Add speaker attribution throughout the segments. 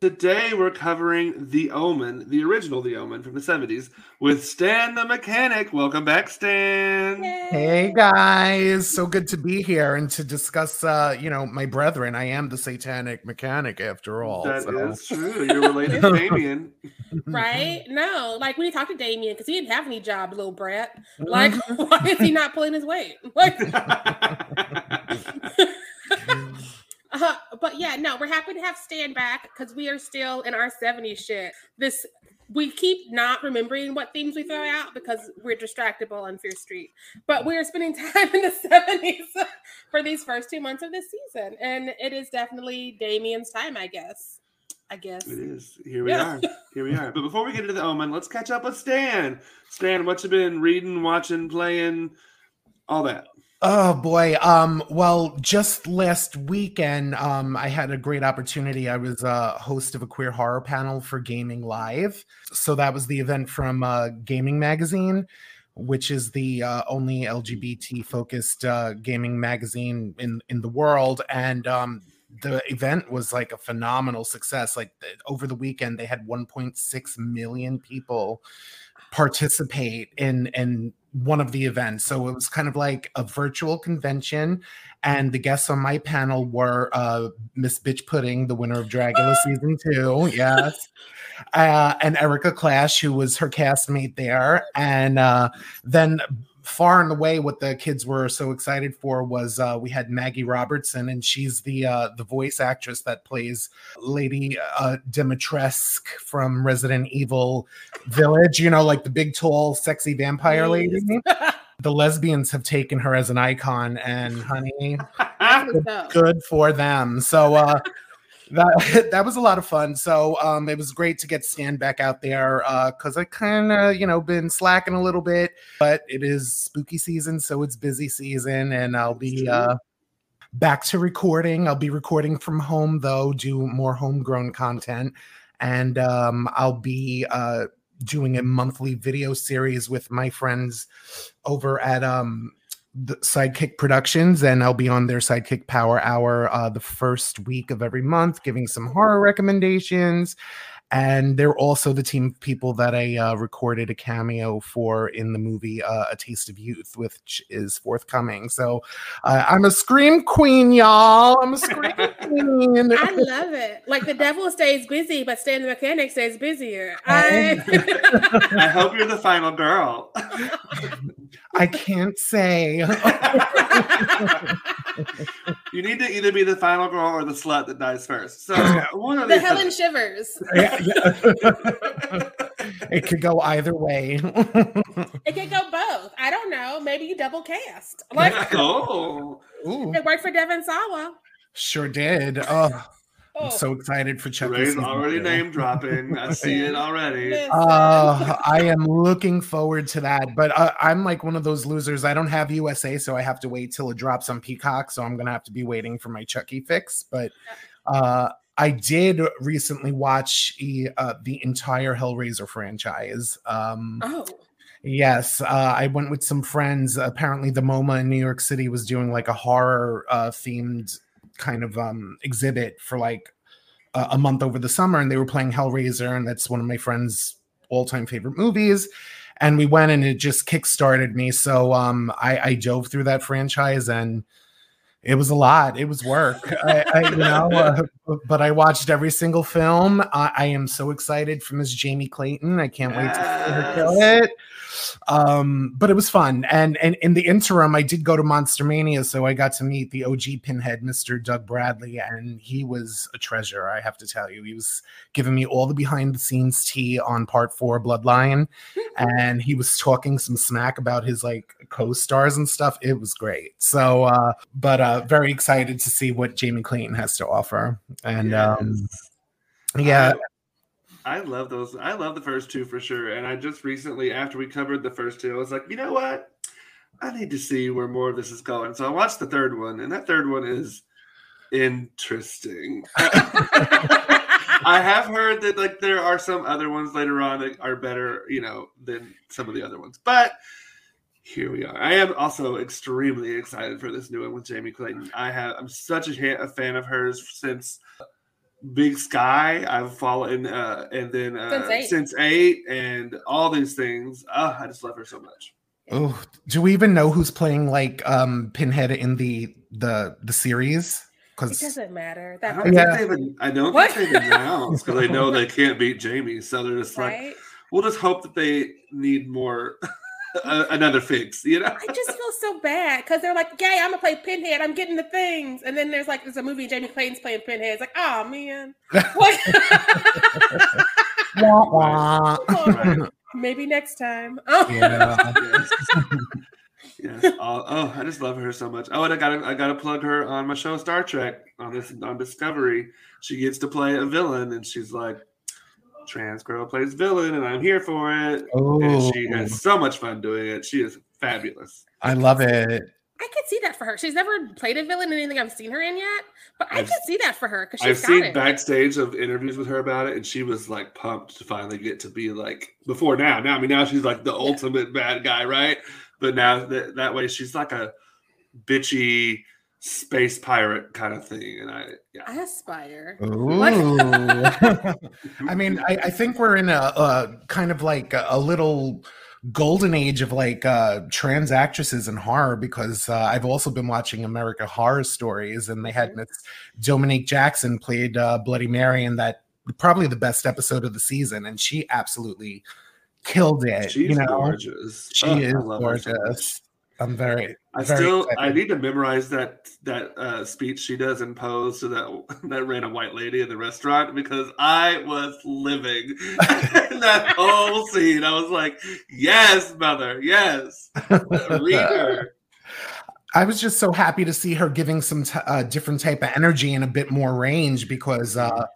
Speaker 1: Today we're covering The Omen, the original The Omen from the 70s, with Stan the Mechanic. Welcome back, Stan.
Speaker 2: Yay. Hey guys, so good to be here and to discuss uh, you know, my brethren. I am the satanic mechanic after all.
Speaker 1: That so. is true. You're related to Damien.
Speaker 3: Right? No, like when you talk to Damien, because he didn't have any job, little brat. Like, mm-hmm. why is he not pulling his weight? Like uh, but yeah, no, we're happy to have Stan back because we are still in our 70s shit. This we keep not remembering what themes we throw out because we're distractible on Fierce Street. But we are spending time in the 70s for these first two months of this season. And it is definitely Damien's time, I guess. I guess.
Speaker 1: It is. Here we yeah. are. Here we are. But before we get into the Omen, let's catch up with Stan. Stan, what you been reading, watching, playing, all that?
Speaker 2: Oh boy. Um, well, just last weekend, um, I had a great opportunity. I was a host of a queer horror panel for Gayming Live. So that was the event from uh, Gayming Magazine, which is the uh, only LGBT focused uh, gaming magazine in in the world. And um, the event was like a phenomenal success. Like over the weekend, they had 1.6 million people participate in in one of the events. So it was kind of like a virtual convention. And the guests on my panel were uh, Miss Biqtch Puddin', the winner of Dragula season two. Yes. Uh, and Erika Klash, who was her castmate there. And uh, then far and away what the kids were so excited for was uh, we had Maggie Robertson, and she's the uh, the voice actress that plays Lady uh, Dimitrescu from Resident Evil Village. You know, like the big, tall, sexy vampire lady. the lesbians have taken her as an icon, and honey, good, good for them. So. That that was a lot of fun. So um, it was great to get Stan back out there because uh, I kind of you know been slacking a little bit, but it is spooky season, so it's busy season, and I'll be uh, back to recording. I'll be recording from home though, do more homegrown content, and um, I'll be uh, doing a monthly video series with my friends over at um the Sidekick Productions, and I'll be on their Sidekick Power Hour uh, the first week of every month, giving some horror recommendations. And they're also the team of people that I uh, recorded a cameo for in the movie uh, A Taste of Youth, which is forthcoming. So uh, I'm a scream queen, y'all. I'm a scream queen.
Speaker 3: I love it. Like the devil stays busy, but Stan the Mechanic stays busier. I,
Speaker 1: I hope you're the final girl.
Speaker 2: I can't say.
Speaker 1: you need to either be the final girl or the slut that dies first. So
Speaker 3: one of the Helen Shivers.
Speaker 2: Yeah, yeah. it could go either way.
Speaker 3: it could go both. I don't know. Maybe you double cast. Like oh, it worked for Devon Sawa.
Speaker 2: Sure did. Oh. I'm so excited for Chucky.
Speaker 1: Ray's already name dropping. I see it already.
Speaker 2: Uh, I am looking forward to that. But uh, I'm like one of those losers. I don't have USA, so I have to wait till it drops on Peacock. So I'm gonna have to be waiting for my Chucky fix. But uh, I did recently watch uh, the entire Hellraiser franchise. Um, oh. Yes, uh, I went with some friends. Apparently, the MoMA in New York City was doing like a horror uh, themed kind of um, exhibit for like a, a month over the summer, and they were playing Hellraiser, and that's one of my friends' all-time favorite movies. And we went, and it just kick-started me. So um, I, I dove through that franchise, and it was a lot. It was work, I, I, you know. Uh, but I watched every single film. I, I, am so excited for Miss Jamie Clayton. I can't wait to see her kill it. Um, but it was fun. And and in the interim, I did go to Monster Mania, so I got to meet the OG Pinhead, Mr. Doug Bradley, and he was a treasure. I have to tell you, he was giving me all the behind the scenes tea on Part Four, Bloodline, and he was talking some smack about his like co-stars and stuff. It was great. So, uh, but uh, very excited to see what Jamie Clayton has to offer. And yes. um, yeah.
Speaker 1: I love those. I love the first two for sure. And I just recently, after we covered the first two, I was like, you know what? I need to see where more of this is going. So I watched the third one, and that third one is interesting. I have heard that like there are some other ones later on that are better, you know, than some of the other ones. But here we are. I am also extremely excited for this new one with Jamie Clayton. I have I'm such a, a fan of hers since Big Sky. I've followed uh, and then uh, since, eight. since eight and all these things. Oh, I just love her so much.
Speaker 2: Oh, do we even know who's playing like um Pinhead in the the the series?
Speaker 3: Because it doesn't matter. That
Speaker 1: I don't yeah. think they've I don't what? think they've announced because they know they can't beat Jamie, so they're just right? like, we'll just hope that they need more. another fix, you know.
Speaker 3: I just feel so bad because they're like, "Yeah, I'm gonna play Pinhead. I'm getting the things," and then there's like, there's a movie Jamie Clayton's playing Pinhead. It's like, oh man, what? Maybe next time. Oh. Yeah.
Speaker 1: yes. Oh, oh, I just love her so much. Oh, and I gotta I gotta plug her on my show Star Trek on this on Discovery. She gets to play a villain, and she's like, trans girl plays villain, and I'm here for it. Oh. And she has oh. so much fun doing it. She is fabulous.
Speaker 2: I love it.
Speaker 3: I could see that for her. She's never played a villain in anything I've seen her in yet, but I I've, could see that for her because
Speaker 1: I've seen it. backstage of interviews with her about it, and she was like pumped to finally get to be like before now. Now, I mean, now she's like the yeah. ultimate bad guy, right? But now that that way, she's like a bitchy space pirate kind of thing. And I, yeah. I
Speaker 3: aspire.
Speaker 2: Ooh. I mean, I, I, think we're in a, a kind of like a, a, little golden age of like uh, trans actresses in horror because uh, I've also been watching America Horror Stories and they had mm-hmm. Miss Dominique Jackson played uh, Bloody Mary in that probably the best episode of the season, and she absolutely killed it.
Speaker 1: She's
Speaker 2: you know?
Speaker 1: gorgeous.
Speaker 2: She oh, is gorgeous. I'm very.
Speaker 1: I still. I need to memorize that that uh, speech she does in Pose to that that random white lady in the restaurant because I was living that whole scene. I was like, "Yes, mother, yes, read her."
Speaker 2: I was just so happy to see her giving some t- uh, different type of energy and a bit more range because, uh,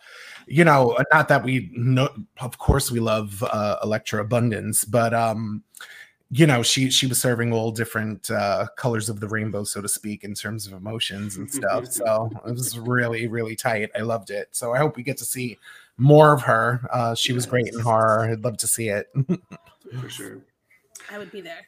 Speaker 2: you know, not that we know, of course, we love uh, Elektra Abundance, but um, you know she she was serving all different uh colors of the rainbow so to speak in terms of emotions and stuff. So it was really really tight. I loved it. So i hope we get to see more of her. Uh she yes. was great in horror. I'd love to see it.
Speaker 1: For sure.
Speaker 3: I would be there.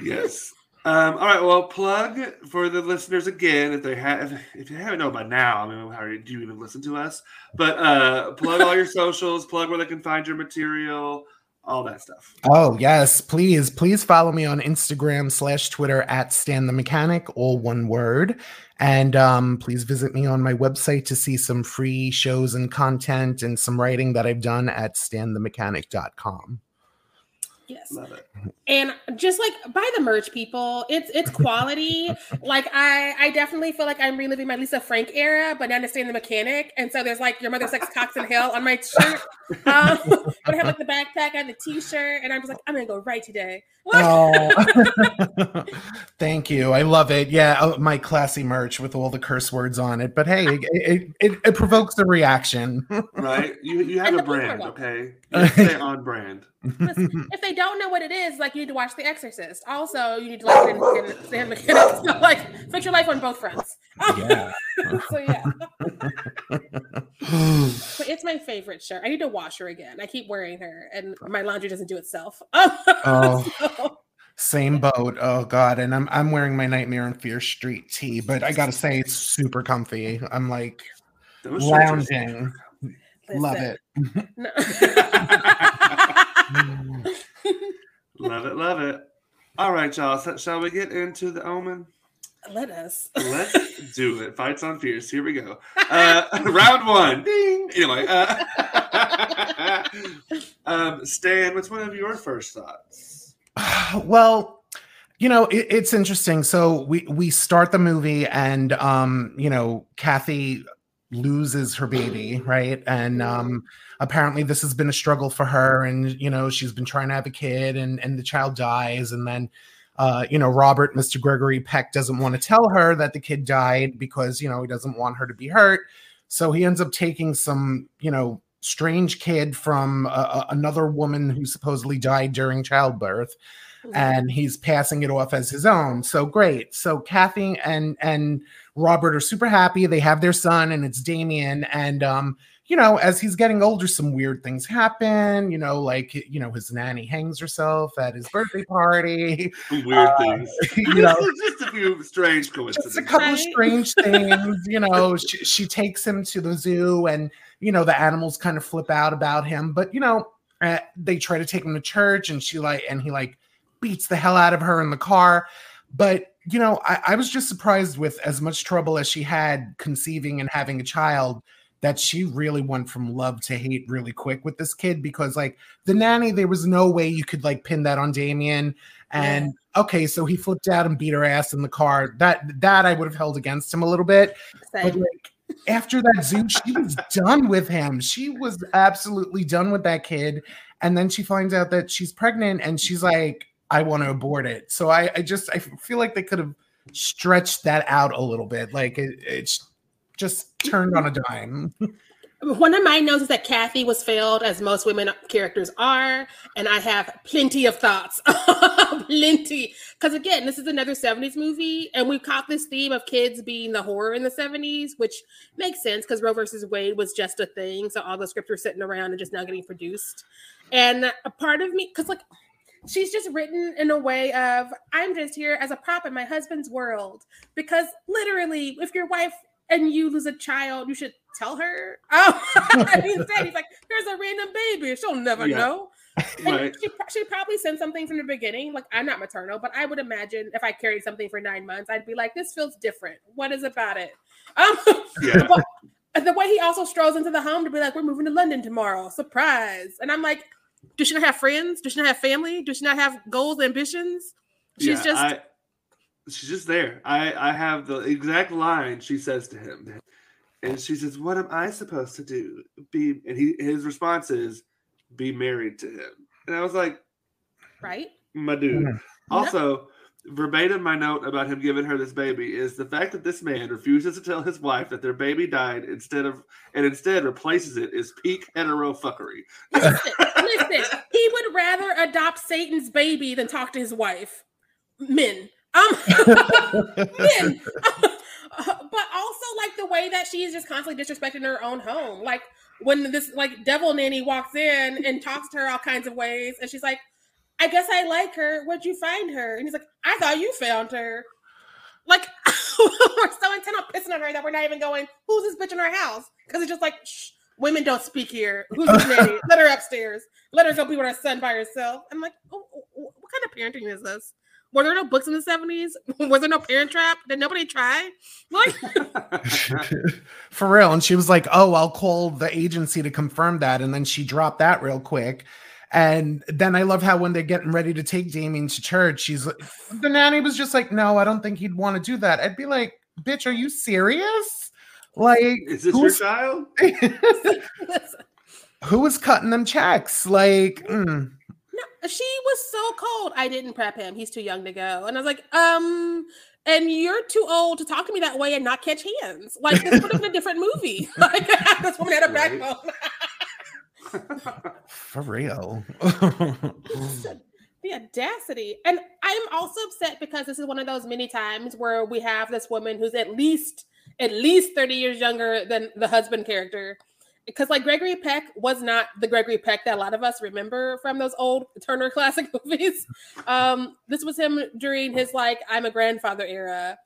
Speaker 1: Yes. Um, all right, well, plug for the listeners again if they have if you haven't known by now. I mean, how do you even listen to us? But uh, plug all your socials, plug where they can find your material all that stuff.
Speaker 2: Oh yes, please, please follow me on Instagram slash Twitter at Stan the Mechanic, all one word. And um, please visit me on my website to see some free shows and content and some writing that I've done at stanthemechanic.com.
Speaker 3: Yes. Love it. And just like buy the merch, people. It's it's quality. like I I definitely feel like I'm reliving my Lisa Frank era, but now Stan the mechanic. And so there's like your mother sex cocks and hell on my shirt. Um, but I have like the backpack and the t-shirt, and I'm just like, I'm gonna go right today.
Speaker 2: Oh. Thank you. I love it. Yeah, oh, my classy merch with all the curse words on it. But hey, it it, it provokes a reaction.
Speaker 1: right? You you have and a brand, okay? Stay on brand.
Speaker 3: if they don't know what it is, like you need to watch The Exorcist. Also, you need to like stand mechanics. So, like fix your life on both fronts. Yeah. so yeah. but it's my favorite shirt. I need to wash her again. I keep wearing her, and my laundry doesn't do itself.
Speaker 2: oh. so. Same boat. Oh god, and I'm I'm wearing my Nightmare on Fierce Street tee, but I gotta say it's super comfy. I'm like lounging. Love it.
Speaker 1: love it, love it. All right, y'all. So, shall we get into the omen?
Speaker 3: Let us.
Speaker 1: Let's do it. Fights on fears. Here we go. Uh, round one. Ding. Anyway, uh, um, Stan, what's one of your first thoughts?
Speaker 2: Well, you know, it, it's interesting. So we we start the movie, and um, you know, Kathy loses her baby, right? And um, apparently this has been a struggle for her, and you know, she's been trying to have a kid, and and the child dies, and then. Uh, you know, Robert, Mr. Gregory Peck doesn't want to tell her that the kid died because, you know, he doesn't want her to be hurt. So he ends up taking some, you know, strange kid from another woman who supposedly died during childbirth and he's passing it off as his own. So great. So Kathy and and Robert are super happy. They have their son, and it's Damien. And um, you know, as he's getting older, some weird things happen. You know, like you know, his nanny hangs herself at his birthday party.
Speaker 1: Weird
Speaker 2: Uh,
Speaker 1: things.
Speaker 2: You know,
Speaker 1: just a few strange
Speaker 2: just
Speaker 1: coincidences.
Speaker 2: a couple of strange things. You know, she, she takes him to the zoo, and you know, the animals kind of flip out about him. But you know, uh, they try to take him to church, and she like, and he like beats the hell out of her in the car. But you know, I, I was just surprised with as much trouble as she had conceiving and having a child that she really went from love to hate really quick with this kid because like the nanny, there was no way you could like pin that on Damien. And okay, so he flipped out and beat her ass in the car. That that I would have held against him a little bit. But like after that Zoom, she was done with him. She was absolutely done with that kid. And then she finds out that she's pregnant and she's like, I want to abort it. So I, I just I feel like they could have stretched that out a little bit. Like it, it's just turned on a dime.
Speaker 3: One of my notes is that Kathy was failed, as most women characters are, and I have plenty of thoughts. plenty. Because again, this is another 70s movie, and we caught this theme of kids being the horror in the 70s, which makes sense because Roe versus Wade was just a thing. So all the scripts were sitting around and just now getting produced. And a part of me, because like she's just written in a way of I'm just here as a prop in my husband's world. Because literally, if your wife and you lose a child, you should tell her. Oh, instead, he's like, "There's a random baby. She'll never
Speaker 1: Yeah.
Speaker 3: know."
Speaker 1: Right.
Speaker 3: she, she probably sent something from the beginning. Like, I'm not maternal, but I would imagine if I carried something for nine months, I'd be like, "This feels different. What is about it?" Um,
Speaker 1: Yeah.
Speaker 3: but the way he also strolls into the home to be like, "We're moving to London tomorrow, surprise!" And I'm like, "Does she not have friends? Does she not have family? Does she not have goals, ambitions?" She's
Speaker 1: Yeah,
Speaker 3: just
Speaker 1: I, she's just there. I I have the exact line she says to him, and she says, "What am I supposed to do?" Be and he his response is, "Be married to him." And I was like,
Speaker 3: right.
Speaker 1: "My dude."
Speaker 2: Mhm.
Speaker 1: Also, verbatim, my note about him giving her this baby is the fact that this man refuses to tell his wife that their baby died instead of and instead replaces it is peak hetero fuckery.
Speaker 3: Listen, listen, he would rather adopt Satan's baby than talk to his wife. Men. Um men. but also like the way that she is just constantly disrespecting her own home. Like when this like devil nanny walks in and talks to her all kinds of ways, and she's like, I guess I like her. Where'd you find her? And he's like, I thought you found her. Like we're so intent on pissing on her that we're not even going, who's this bitch in our house? Because it's just like, shh, women don't speak here. Who's this nanny? Let her upstairs. Let her go be with her son by herself. I'm like, oh, what kind of parenting is this? Were there no books in the 70s? Was there no parent trap? Did nobody try? Like,
Speaker 2: For real. And she was like, Oh, I'll call the agency to confirm that. And then she dropped that real quick. And then I love how when they're getting ready to take Damien to church, she's like, the nanny was just like, No, I don't think he'd want to do that. I'd be like, Bitch, are you serious? Like,
Speaker 1: is this your child?
Speaker 3: listen,
Speaker 2: who was cutting them checks? Like, mm.
Speaker 3: She was so cold. I didn't prep him. He's too young to go. And I was like, um, and you're too old to talk to me that way and not catch hands. Like this would have been a different movie. Like this woman had a
Speaker 1: Right.
Speaker 3: backbone.
Speaker 2: for real.
Speaker 3: the audacity. And I'm also upset because this is one of those many times where we have this woman who's at least at least 30 years younger than the husband character. Because like Gregory Peck was not the Gregory Peck that a lot of us remember from those old Turner classic movies. Um, this was him during his like I'm a grandfather era.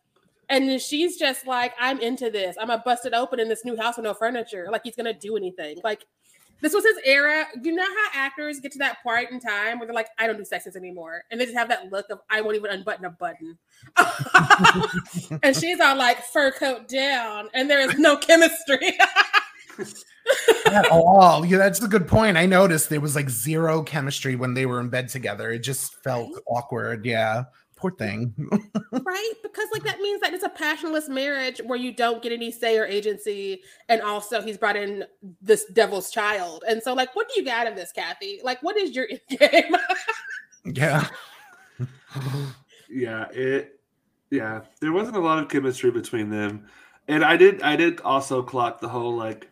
Speaker 3: And she's just like, I'm into this. I'm gonna bust it open in this new house with no furniture. Like he's gonna do anything. Like this was his era. You know how actors get to that point in time where they're like, I don't do sexes anymore. And they just have that look of I won't even unbutton a button. and she's all like fur coat down, and there is no chemistry.
Speaker 2: At all. Oh, oh, yeah, that's a good point. I noticed there was like zero chemistry when they were in bed together. It just felt awkward. Yeah. Poor thing.
Speaker 3: right? Because like that means that it's a passionless marriage where you don't get any say or agency, and also he's brought in this devil's child. And so, like, what do you get out of this, Kathy? Like, what is your game?
Speaker 2: yeah.
Speaker 1: yeah, it yeah, there wasn't a lot of chemistry between them. And I did I did also clock the whole like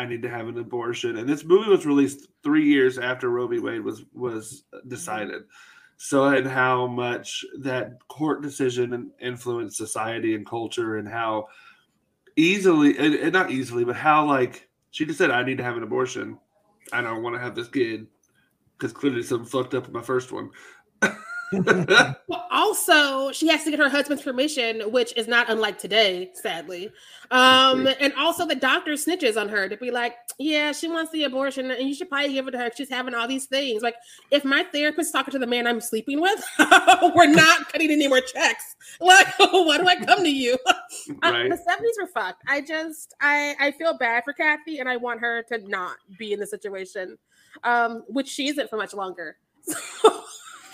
Speaker 1: I need to have an abortion. And this movie was released three years after Roe v. Wade was was decided. so and how much that court decision influenced society and culture and how easily and, and not easily but how like she just said i need to have an abortion i don't want to have this kid because clearly something fucked up in my first one
Speaker 3: also, she has to get her husband's permission, which is not unlike today, sadly. Um, and also the doctor snitches on her to be like, yeah, she wants the abortion, and you should probably give it to her. She's having all these things. Like, if my therapist is talking to the man I'm sleeping with, we're not cutting any more checks. Like, why do I come to you? Right. Uh, the 70s were fucked. I just, I, I feel bad for Kathy, and I want her to not be in the situation, um, which she isn't for much longer.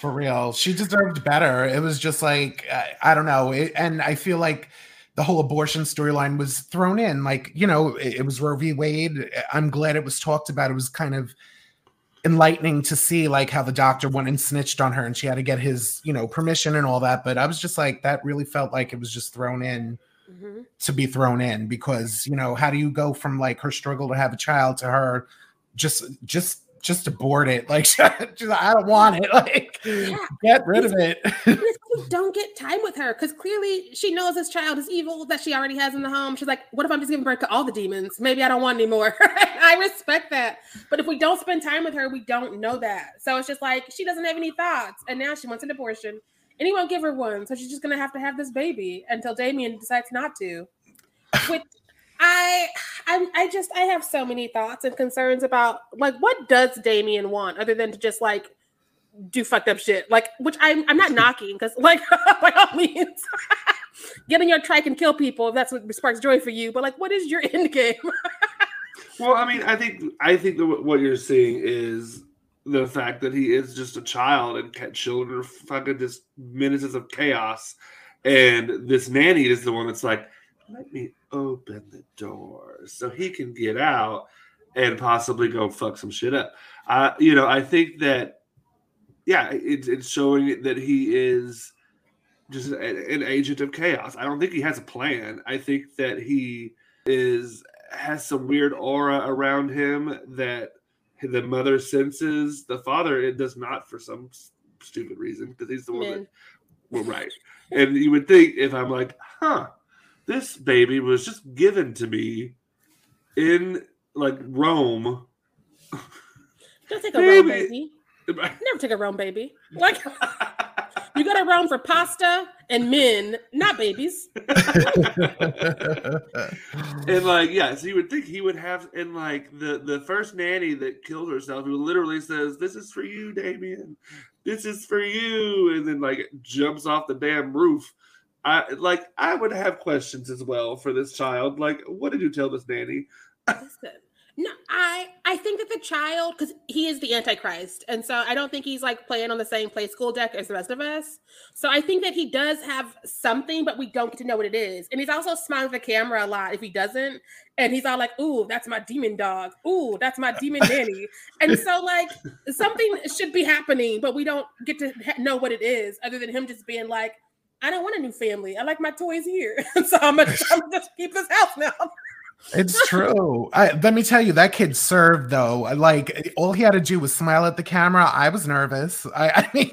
Speaker 2: For real. She deserved better. It was just like, I, I don't know. It, and I feel like the whole abortion storyline was thrown in. Like, you know, it, it was Roe v. Wade. I'm glad it was talked about. It was kind of enlightening to see like how the doctor went and snitched on her and she had to get his, you know, permission and all that. But I was just like, that really felt like it was just thrown in. Mm-hmm. to be thrown in because you know how do you go from like her struggle to have a child to her just just just abort it. Like, just, I don't want it. Like, yeah. get rid of it.
Speaker 3: don't get time with her because clearly she knows this child is evil that she already has in the home. She's like, what if I'm just giving birth to all the demons? Maybe I don't want anymore. I respect that. But if we don't spend time with her, we don't know that. So it's just like she doesn't have any thoughts. And now she wants an abortion and he won't give her one. So she's just going to have to have this baby until Damien decides not to. Which I, I, I just, I have so many thoughts and concerns about like what does Damien want other than to just like do fucked up shit, like which I'm, I'm not knocking because like by all means, get on your trike and kill people. If that's what sparks joy for you. But like, what is your end game?
Speaker 1: well, I mean, I think, I think that what you're seeing is the fact that he is just a child and children are fucking just menaces of chaos, and this nanny is the one that's like let me open the door so he can get out and possibly go fuck some shit up. Uh, you know, I think that, yeah, it, it's showing that he is just an, an agent of chaos. I don't think he has a plan. I think that he is has some weird aura around him that the mother senses. The father it does not for some stupid reason because he's the one that well, right. And you would think if I'm like, huh, this baby was just given to me in like Rome.
Speaker 3: Don't take a baby. Rome baby. Never take a Rome baby. Like you got to Rome for pasta and men, not babies.
Speaker 1: and like, yeah, so you would think he would have, and like the the first nanny that killed herself, who literally says, "This is for you, Damien. This is for you," and then like jumps off the damn roof I like I would have questions as well for this child. Like, what did you tell this nanny?
Speaker 3: Listen, no, I I think that the child because he is the antichrist, and so I don't think he's like playing on the same play school deck as the rest of us. So I think that he does have something, but we don't get to know what it is. And he's also smiling at the camera a lot if he doesn't. And he's all like, "Ooh, that's my demon dog. Ooh, that's my demon nanny." and so like something should be happening, but we don't get to know what it is, other than him just being like I don't want a new family. I like my toys here. so I'm gonna, I'm gonna just keep this house now.
Speaker 2: It's true. I, let me tell you, that kid served though. Like all he had to do was smile at the camera. I was nervous. I, I mean,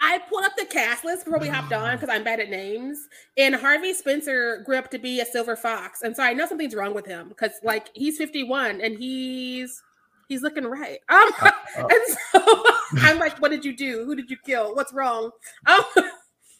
Speaker 3: I pulled up the cast list before we hopped on mm. because I'm bad at names. And Harvey Spencer grew up to be a silver fox, and so I know something's wrong with him because like he's 51 and he's he's looking right. Um, uh, uh, and so I'm like, what did you do? Who did you kill? What's wrong? Um,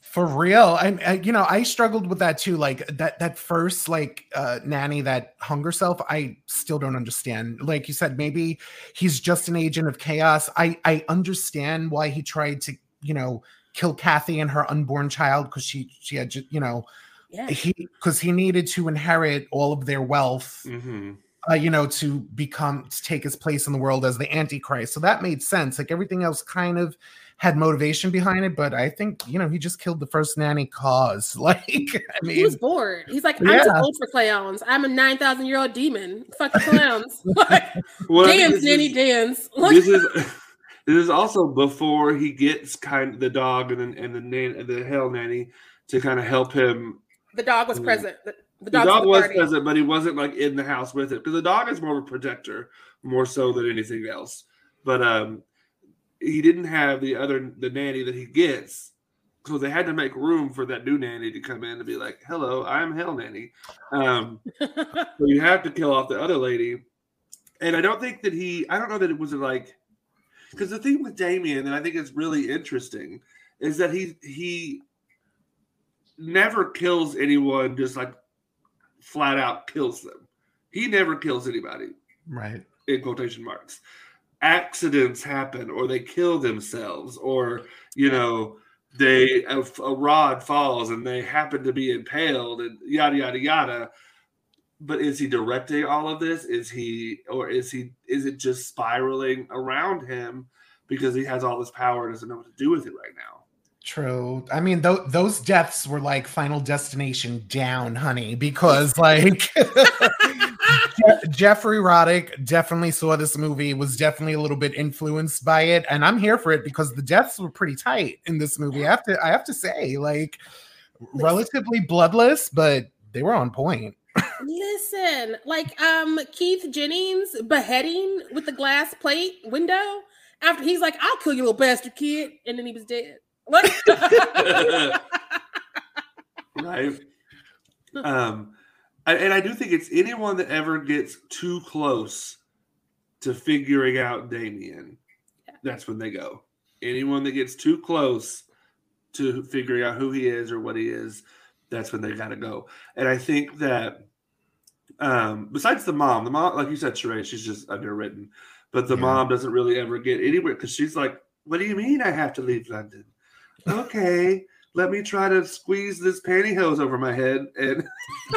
Speaker 2: for real, I, I, you know I struggled with that too. Like that that first like uh, nanny that hung herself. I still don't understand. Like you said, maybe he's just an agent of chaos. I I understand why he tried to you know kill Kathy and her unborn child because she she had just, you know yeah. he because he needed to inherit all of their wealth. Mm-hmm uh, you know, to become to take his place in the world as the Antichrist. So that made sense. Like everything else kind of had motivation behind it, but I think you know he just killed the first nanny cause. Like I mean,
Speaker 3: he was bored. He's like, I'm yeah. too old for clowns. I'm a nine thousand year old demon. Fuck the clowns. like, well, dance, nanny, is, dance.
Speaker 1: this is this is also before he gets kind of the dog and then and the nan- the hell nanny to kind of help him.
Speaker 3: The dog was present.
Speaker 1: The, the dog was present, but he wasn't like in the house with it because the dog is more of a protector, more so than anything else. But um, he didn't have the other the nanny that he gets. So they had to make room for that new nanny to come in and be like, "Hello, I'm Hell Nanny." Um, so you have to kill off the other lady, and I don't think that he. I don't know that it was like because the thing with Damien, and I think it's really interesting, is that he he never kills anyone just like flat out kills them. He never kills anybody
Speaker 2: Right.
Speaker 1: in quotation marks. Accidents happen, or they kill themselves, or you know, they a, a rod falls and they happen to be impaled, and yada yada yada. But is he directing all of this? Is he, or is he? Is it just spiraling around him because he has all this power and doesn't know what to do with it right now?
Speaker 2: True. I mean, th- those deaths were like Final Destination down, honey, because like Je- Jeffrey Reddick definitely saw this movie, was definitely a little bit influenced by it, and I'm here for it because the deaths were pretty tight in this movie. I have to, I have to say, like relatively bloodless, but they were on point.
Speaker 3: Listen, like um Keith Jennings beheading with the glass plate window after he's like, "I'll kill you, little bastard kid," and then he was dead. Like,
Speaker 1: right? Um, I- and I do think it's anyone that ever gets too close to figuring out Damien, that's when they go. Anyone that gets too close to figuring out who he is or what he is, that's when they gotta go. And I think that um, besides the mom, the mom, like you said, Sharai, she's just underwritten, but the
Speaker 2: Yeah.
Speaker 1: mom doesn't really ever get anywhere because she's like, "What do you mean I have to leave London?" Okay, let me try to squeeze this pantyhose over my head and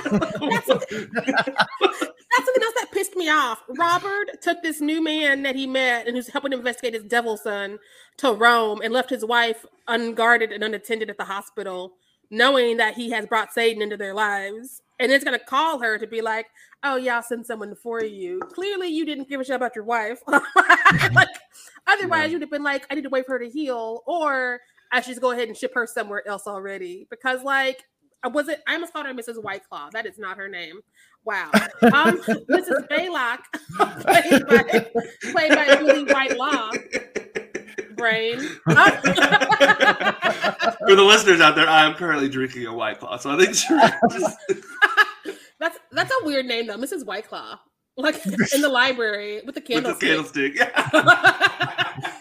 Speaker 3: That's something else that pissed me off. Robert took this new man that he met and who's helping investigate his devil son to Rome and left his wife unguarded and unattended at the hospital, knowing that he has brought Satan into their lives. And it's gonna call her to be like, "Oh yeah, I'll send someone for you." Clearly, you didn't give a shit about your wife. like, otherwise,
Speaker 1: Yeah.
Speaker 3: you'd have been like, "I need to wait for her to heal," or I should just go ahead and ship her somewhere else already. Because, like, I was it? I almost called her Mrs. Whiteclaw. That is not her name. Wow. Um, Mrs. Baylock, played by, played by Billie Whitelaw. Brain.
Speaker 1: For the listeners out there, I am currently drinking a white claw, so I think just
Speaker 3: that's that's a weird name though, Mrs. Whiteclaw. Like in the library with the
Speaker 1: with the
Speaker 3: candlestick.
Speaker 1: candlestick. Yeah.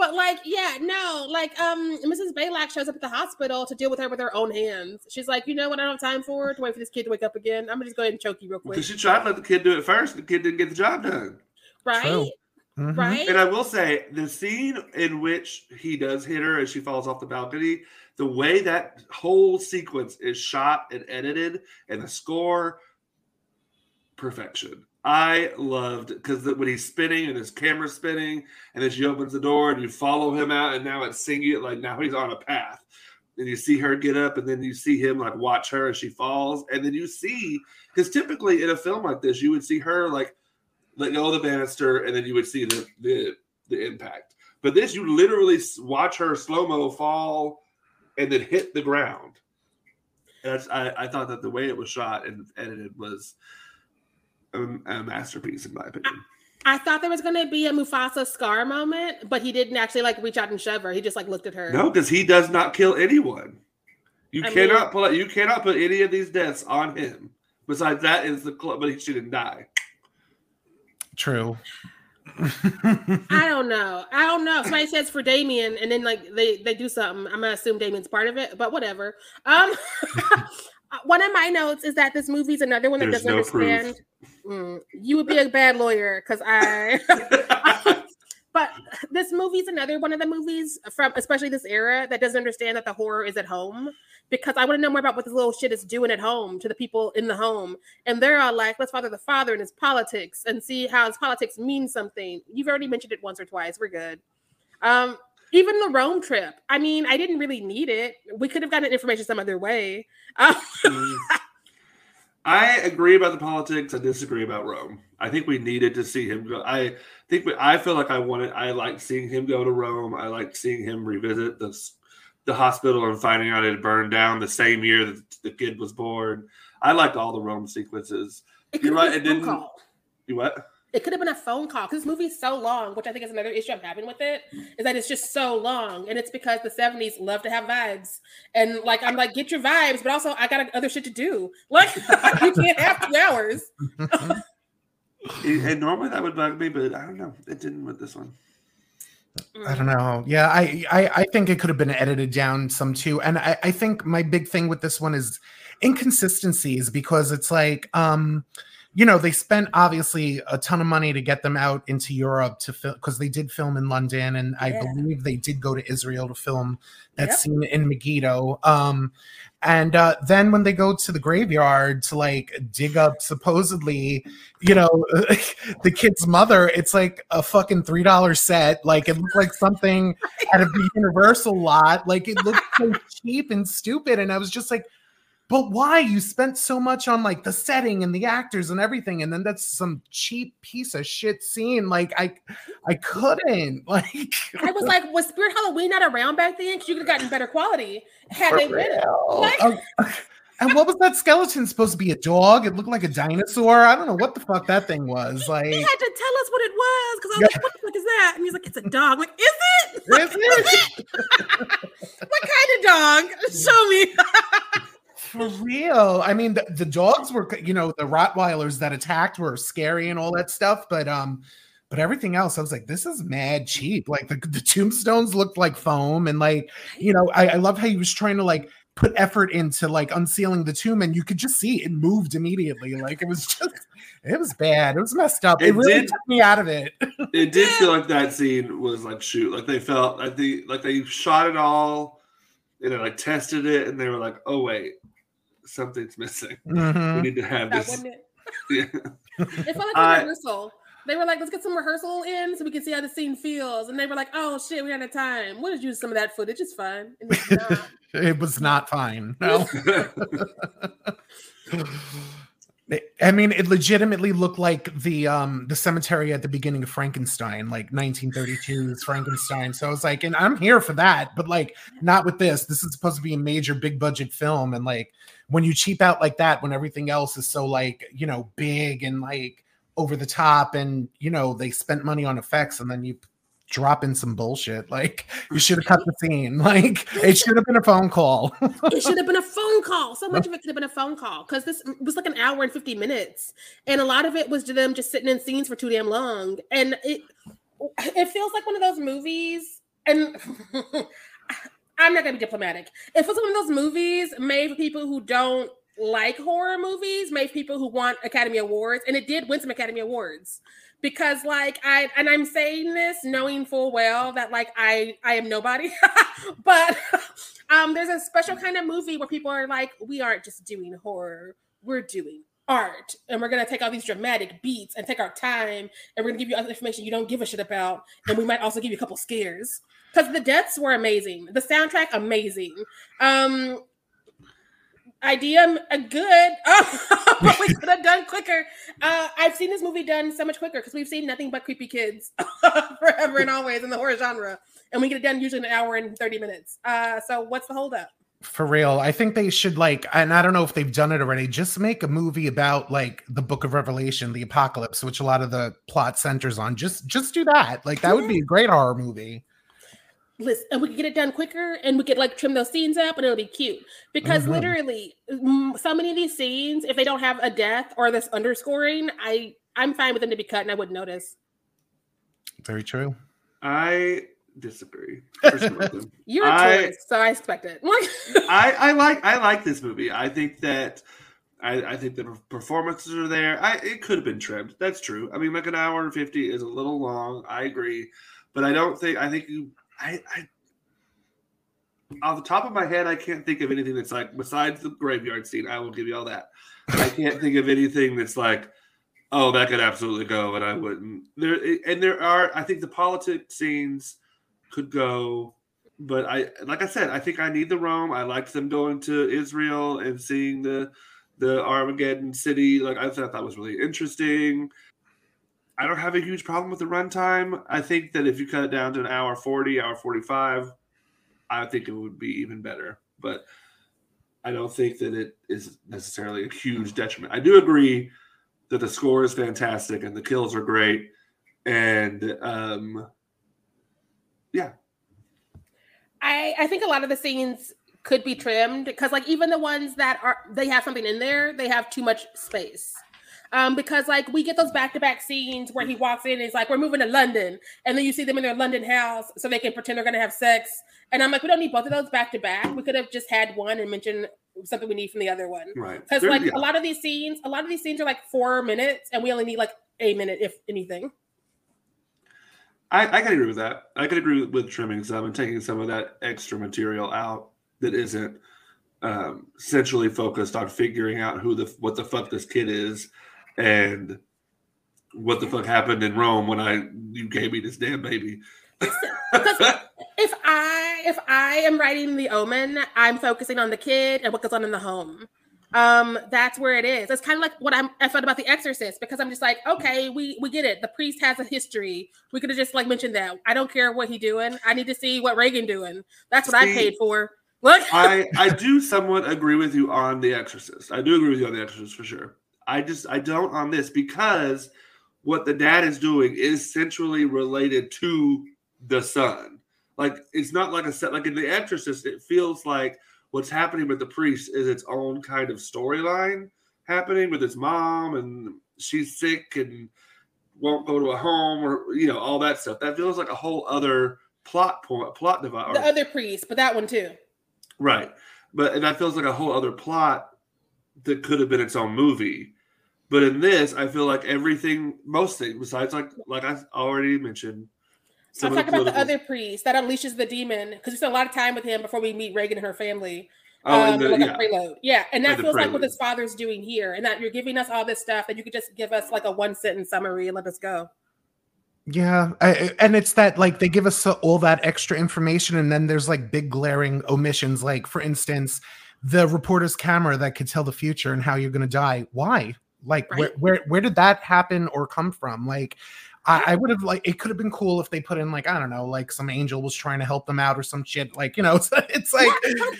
Speaker 3: No, but like, yeah, no, like, um, Mrs. Baylock shows up at the hospital to deal with her with her own hands. She's like, you know what? I don't have time for to wait for this kid to wake up again. I'm gonna just go ahead and choke you real quick,
Speaker 1: Because she tried to let the kid do it first, the kid didn't get the job done.
Speaker 3: right?
Speaker 2: True. Mhm.
Speaker 3: Right?
Speaker 1: And I will say, the scene in which he does hit her as she falls off the balcony, the way that whole sequence is shot and edited, and the score, perfection. I loved because when he's spinning and his camera's spinning, and then she opens the door and you follow him out, and now it's singing like now he's on a path. And you see her get up, and then you see him like watch her as she falls, and then you see because typically in a film like this, you would see her like let go of the banister, and then you would see the the, the impact. But this, you literally watch her slow mo fall, and then hit the ground. And I, I thought that the way it was shot and edited was a, a masterpiece, in my opinion.
Speaker 3: I thought there was gonna be a Mufasa Scar moment, but he didn't actually like reach out and shove her. He just like looked at her.
Speaker 1: No, because he does not kill anyone. You
Speaker 3: I
Speaker 1: cannot
Speaker 3: mean-
Speaker 1: pull it. You cannot put any of these deaths on him. Besides that, is the club, but he shouldn't die.
Speaker 2: True.
Speaker 3: I don't know. I don't know. Somebody says for Damien, and then like they they do something. I'm gonna assume Damien's part of it, but whatever. Um, one of my notes is that this movie's another one that
Speaker 1: There's
Speaker 3: doesn't
Speaker 1: no proof.
Speaker 3: Mm, you would be a bad lawyer because I. but this movie's another one of the movies from especially this era that doesn't understand that the horror is at home because I want to know more about what this little shit is doing at home to the people in the home. And they're all like, let's father the father and his politics and see how his politics mean something. You've already mentioned it once or twice. We're good. Um, even the Rome trip. I mean, I didn't really need it. We could have gotten information some other way. Um,
Speaker 1: Mm. I agree about the politics. I disagree about Rome. I think we needed to see him go. I think we, I feel like I wanted. I like seeing him go to Rome. I like seeing him revisit the the hospital and finding out it had burned down the same year that the kid was born. I liked all the Rome sequences. You're right, it
Speaker 3: been a phone
Speaker 1: didn't-. You what?
Speaker 3: It could have been a phone call because this movie's so long, which I think is another issue I'm having with it, is that it's just so long. And it's because the 70s love to have vibes. And like, I'm like, get your vibes, but also I got other shit to do. Like, you can't have two hours.
Speaker 1: and normally that would bug me, but I don't know. It didn't with this one.
Speaker 2: I don't know. Yeah, I, I I think it could have been edited down some too. And I, I think my big thing with this one is inconsistencies because it's like um you know they spent obviously a ton of money to get them out into Europe to film because they did film in London and I
Speaker 3: Yeah.
Speaker 2: believe they did go to Israel to film that
Speaker 3: Yep.
Speaker 2: scene in Megiddo. Um and uh, then when they go to the graveyard to like dig up supposedly, you know, the kid's mother, it's like a fucking three dollar set. Like it looked like something out of the Universal lot. Like it looked so cheap and stupid. And I was just like, but why? You spent so much on like the setting and the actors and everything, and then that's some cheap piece of shit scene. Like I, I couldn't. Like
Speaker 3: I was like, was Spirit Halloween not around back then? Because you could have gotten better quality had they been. Like-
Speaker 2: Oh, and what was that skeleton supposed to be? A dog? It looked like a dinosaur. I don't know what the fuck that thing was. Like,
Speaker 3: He had to tell us what it was because I was
Speaker 2: Yeah.
Speaker 3: like, what the fuck is that? And he's like, it's a dog. I'm like, is it?
Speaker 2: it?
Speaker 3: What kind of dog? Show me.
Speaker 2: For real. I mean, the, the dogs were, you know, the Rottweilers that attacked were scary and all that stuff, but um, but everything else, I was like, this is mad cheap. Like the, the tombstones looked like foam, and like, you know, I, I love how he was trying to like put effort into like unsealing the tomb, and you could just see it moved immediately. Like it was just it was bad. It was messed up. It,
Speaker 1: It
Speaker 2: really
Speaker 1: did-
Speaker 2: took me out of it.
Speaker 1: It did feel like that scene was like shoot, like they felt like they like they shot it all and they like tested it and they were like, oh wait, something's missing. We
Speaker 2: Mhm.
Speaker 1: need to have
Speaker 3: That
Speaker 1: this.
Speaker 3: it.
Speaker 1: Yeah.
Speaker 3: It felt like a
Speaker 1: I-
Speaker 3: rehearsal. They were like, let's get some rehearsal in so we can see how the scene feels. And they were like, oh shit, we ran out of time. We'll just use some of that footage. It's fine. And it's not.
Speaker 2: It was not fine. No. I mean, it legitimately looked like the um the cemetery at the beginning of Frankenstein, like 1932's Frankenstein. So I was like, and I'm here for that, but like not with this. This is supposed to be a major big budget film, and like when you cheap out like that, when everything else is so like you know big and like over the top, and you know they spent money on effects, and then you drop in some bullshit. Like you should have cut the scene. Like it should have been a phone call.
Speaker 3: it should have been a phone call. So much of it could have been a phone call because this was like an hour and 50 minutes. And a lot of it was to them just sitting in scenes for too damn long. And it it feels like one of those movies. And I'm not gonna be diplomatic. It feels like one of those movies made for people who don't like horror movies, made for people who want Academy Awards, and it did win some Academy Awards. Because like i and i'm saying this knowing full well that like i i am nobody but um there's a special kind of movie where people are like we aren't just doing horror we're doing art. And we're going to take all these dramatic beats and take our time and we're going to give you other information you don't give a shit about and we might also give you a couple scares because the deaths were amazing the soundtrack amazing um idea a good but we could have done quicker uh, I've seen this movie done so much quicker because we've seen nothing but creepy kids forever and always in the horror genre, and we get it done usually in an hour and thirty minutes. Uh, so what's the holdup?
Speaker 2: For real, I think they should like, and I don't know if they've done it already. Just make a movie about like the Book of Revelation, the apocalypse, which a lot of the plot centers on. Just, just do that. Like that would be a great horror movie.
Speaker 3: Listen, and we can get it done quicker, and we could like trim those scenes up, and it'll be cute. Because
Speaker 2: Mhm.
Speaker 3: literally, so many of these scenes, if they don't have a death or this underscoring, I I'm fine with them to be cut, and I wouldn't notice.
Speaker 2: Very true.
Speaker 1: I disagree. for some.
Speaker 3: You're a
Speaker 1: I-
Speaker 3: tourist, so I expect it.
Speaker 1: I, I like I like this movie. I think that I, I think the performances are there. I it could have been trimmed. That's true. I mean, like an hour and fifty is a little long. I agree, but I don't think I think you I I off the top of my head I can't think of anything that's like besides the graveyard scene. I will give you all that. I can't think of anything that's like oh that could absolutely go, and I wouldn't. There and there are I think the politics scenes could go but I like I said, I think I need the Rome. I liked them going to Israel and seeing the the Armageddon city. Like I thought that was really interesting. I don't have a huge problem with the runtime. I think that if you cut it down to an hour 40, hour 45, I think it would be even better. But I don't think that it is necessarily a huge detriment. I do agree that the score is fantastic and the kills are great, and um, yeah,
Speaker 3: I I think a lot of the scenes could be trimmed because like even the ones that are they have something in there, they have too much space. Um, because like we get those back-to-back scenes where he walks in and he's like, We're moving to London, and then you see them in their London house so they can pretend they're gonna have sex. And I'm like, we don't need both of those back to back. We could have just had one and mentioned something we need from the other one.
Speaker 1: right.
Speaker 3: Because like
Speaker 1: yeah.
Speaker 3: a lot of these scenes, a lot of these scenes are like four minutes, and we only need like a minute, if anything.
Speaker 1: I, I can agree with that. I can agree with, with trimming some and taking some of that extra material out that isn't um, centrally focused on figuring out who the what the fuck this kid is and what the fuck happened in Rome when I you gave me this damn baby.
Speaker 3: If I if I am writing the Omen, I'm focusing on the kid and what goes on in the home. Um, that's where it is. It's kind of like what I'm I felt about the Exorcist because I'm just like, okay, we we get it. The priest has a history. We could have just like mentioned that. I don't care what he doing. I need to see what Regan doing. That's what I paid for. Look,
Speaker 1: I I do somewhat agree with you on The Exorcist. I do agree with you on The Exorcist for sure. I just I don't on this because what the dad is doing is centrally related to the son. Like it's not like a set like in The Exorcist. It feels like what's happening with the priest is its own kind of storyline happening with his mom and she's sick and won't go to a home or you know all that stuff. That feels like a whole other plot point, plot device.
Speaker 3: the other priest, but that one too.
Speaker 1: Right. But that feels like a whole other plot that could have been its own movie. But in this, I feel like everything, most things, besides like like I already mentioned,
Speaker 3: I'm
Speaker 1: some
Speaker 3: talking about the other priest that unleashes the demon because we spent a lot of time with him before we meet Regan and her family.
Speaker 1: Oh,
Speaker 3: um,
Speaker 1: and the,
Speaker 3: like
Speaker 1: yeah,
Speaker 3: prelude. Yeah, and that
Speaker 1: the
Speaker 3: feels like what his father's doing here, and that you're giving us all this stuff that you could just give us like a one sentence summary and let us go.
Speaker 2: Yeah, I, I- and it's that like they give us all that extra information, and then there's like big glaring omissions. Like for instance, the reporter's camera that could tell the future and how you're going to die. Why? Like where,
Speaker 3: Right.
Speaker 2: where where did that happen or come from? Like I, I would have like it could have been cool if they put in like I don't know, like some angel was trying to help them out or some shit. Like you know, it's, it's like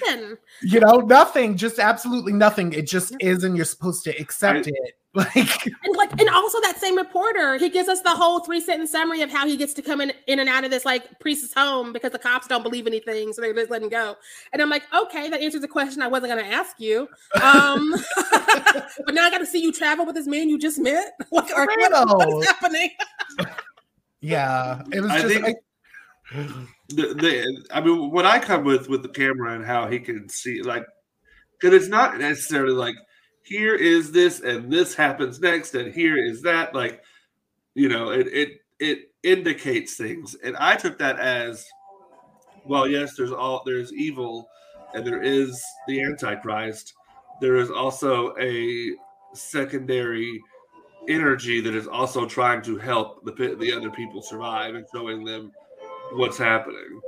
Speaker 3: Yeah,
Speaker 2: you know nothing, just absolutely nothing. It just is, and you're supposed to accept it. Like
Speaker 3: And like, and also that same reporter, he gives us the whole three sentence summary of how he gets to come in, in and out of this like priest's home because the cops don't believe anything, so they're just let him go. And I'm like, okay, that answers the question I wasn't going to ask you. Um, but now I got to see you travel with this man you just met. Like, or what- what happening?
Speaker 2: yeah, it was
Speaker 1: I
Speaker 2: just.
Speaker 1: think-
Speaker 2: I-
Speaker 1: the, the I mean, what I come with with the camera and how he can see, like, because it's not necessarily like here is this and this happens next and here is that, like, you know, it it it indicates things, and I took that as, well, yes, there's all there's evil, and there is the Antichrist. There is also a secondary energy that is also trying to help the the other people survive and showing them what's happening.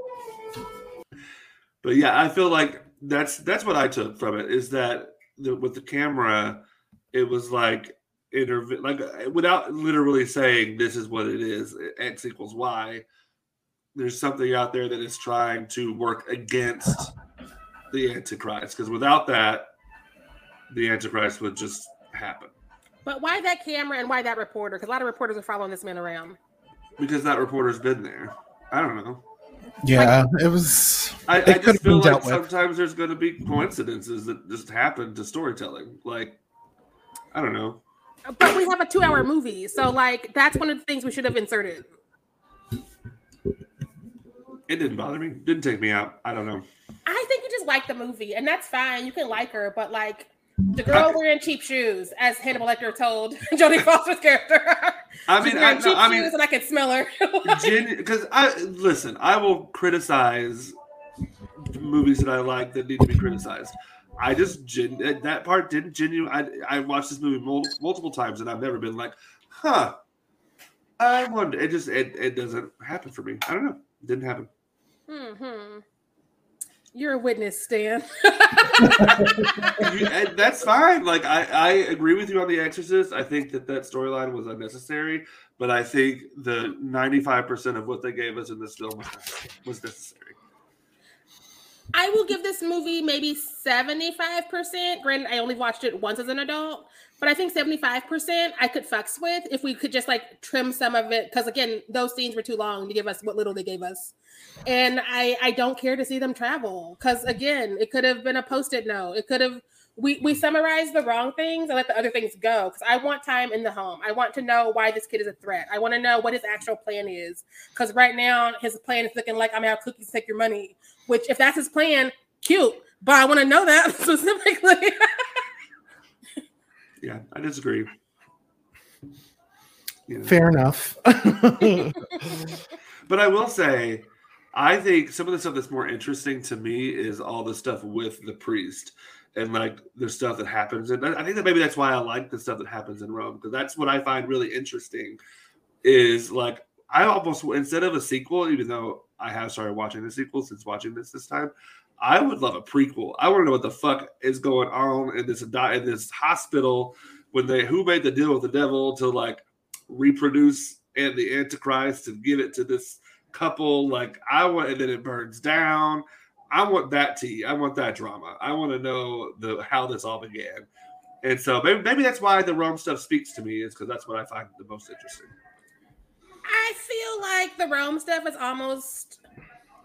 Speaker 1: But yeah, I feel like that's that's what I took from it is that the, with the camera, it was like interv- like without literally saying this is what it is, x equals y. There's something out there that is trying to work against the Antichrist because without that, the Antichrist would just happen
Speaker 3: But why that camera and why that reporter? Because a lot of reporters are following this man around.
Speaker 1: because that reporter's been there. I don't know.
Speaker 2: Yeah, it was.
Speaker 1: I,
Speaker 2: It
Speaker 1: I just feel like
Speaker 2: dealt with.
Speaker 1: sometimes there's going to be coincidences that just happen to storytelling. Like, I don't know.
Speaker 3: But we have a two hour movie. So, like, that's one of the things we should have inserted.
Speaker 1: It didn't bother me. Didn't take me out. I don't know.
Speaker 3: I think you just like the movie, and that's fine. You can like her, but like the girl wearing cheap shoes, as Hannibal Lecter told Jodie Foster's character.
Speaker 1: I mean, I, no,
Speaker 3: cheap
Speaker 1: I mean,
Speaker 3: shoes, and I can smell her.
Speaker 1: because I listen. I will criticize movies that I like that need to be criticized. I just gen, that part didn't genuine. I I watched this movie mul- multiple times and I've never been like, huh. I wonder. It just it, it doesn't happen for me. I don't know. It didn't happen.
Speaker 3: hmm You're a witness, Stan.
Speaker 1: You- that's fine. Like I, I agree with you on The Exorcist. I think that that storyline was unnecessary, but I think the ninety-five percent of what they gave us in this film was, was necessary.
Speaker 3: I will give this movie maybe 75%. Granted, I only watched it once as an adult, but I think 75% I could fucks with if we could just like trim some of it. Because again, those scenes were too long to give us what little they gave us. And I I don't care to see them travel. Because again, it could have been a post-it note. It could have we we summarize the wrong things and let the other things go because I want time in the home. I want to know why this kid is a threat. I want to know what his actual plan is because right now his plan is looking like I'm gonna have cookies take your money. Which if that's his plan, cute. But I want to know that specifically.
Speaker 1: yeah, I disagree.
Speaker 2: Yeah. Fair enough.
Speaker 1: but I will say, I think some of the stuff that's more interesting to me is all the stuff with the priest and like the stuff that happens. And I think that maybe that's why I like the stuff that happens in Rome because that's what I find really interesting. Is like I almost instead of a sequel, even though I have started watching the sequel since watching this this time, I would love a prequel. I want to know what the fuck is going on in this in this hospital when they who made the deal with the devil to like reproduce and the Antichrist and give it to this couple. Like I want, and then it burns down I want that tea. I want that drama. I want to know the how this all began. And so maybe, maybe that's why the Rome stuff speaks to me is because that's what I find the most interesting.
Speaker 3: I feel like the Rome stuff is almost.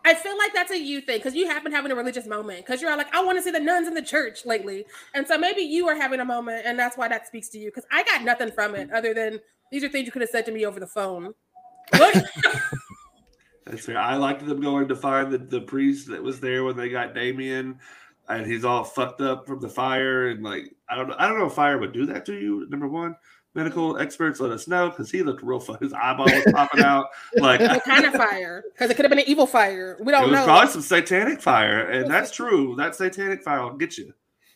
Speaker 3: I feel like that's a you thing because you have been having a religious moment because you're like, I want to see the nuns in the church lately, and so maybe you are having a moment, and that's why that speaks to you. Because I got nothing from it other than these are things you could have said to me over the phone.
Speaker 1: That's fair. I liked them going to find the, the priest that was there when they got Damien, and he's all fucked up from the fire. And like, I don't know, I don't know if fire would do that to you. Number one, medical experts let us know because he looked real fun. His eyeball was popping out. Like,
Speaker 3: what kind of fire? Because it could have been an evil fire. We don't it was know.
Speaker 1: Probably some satanic fire, and that's true. That satanic fire will get you,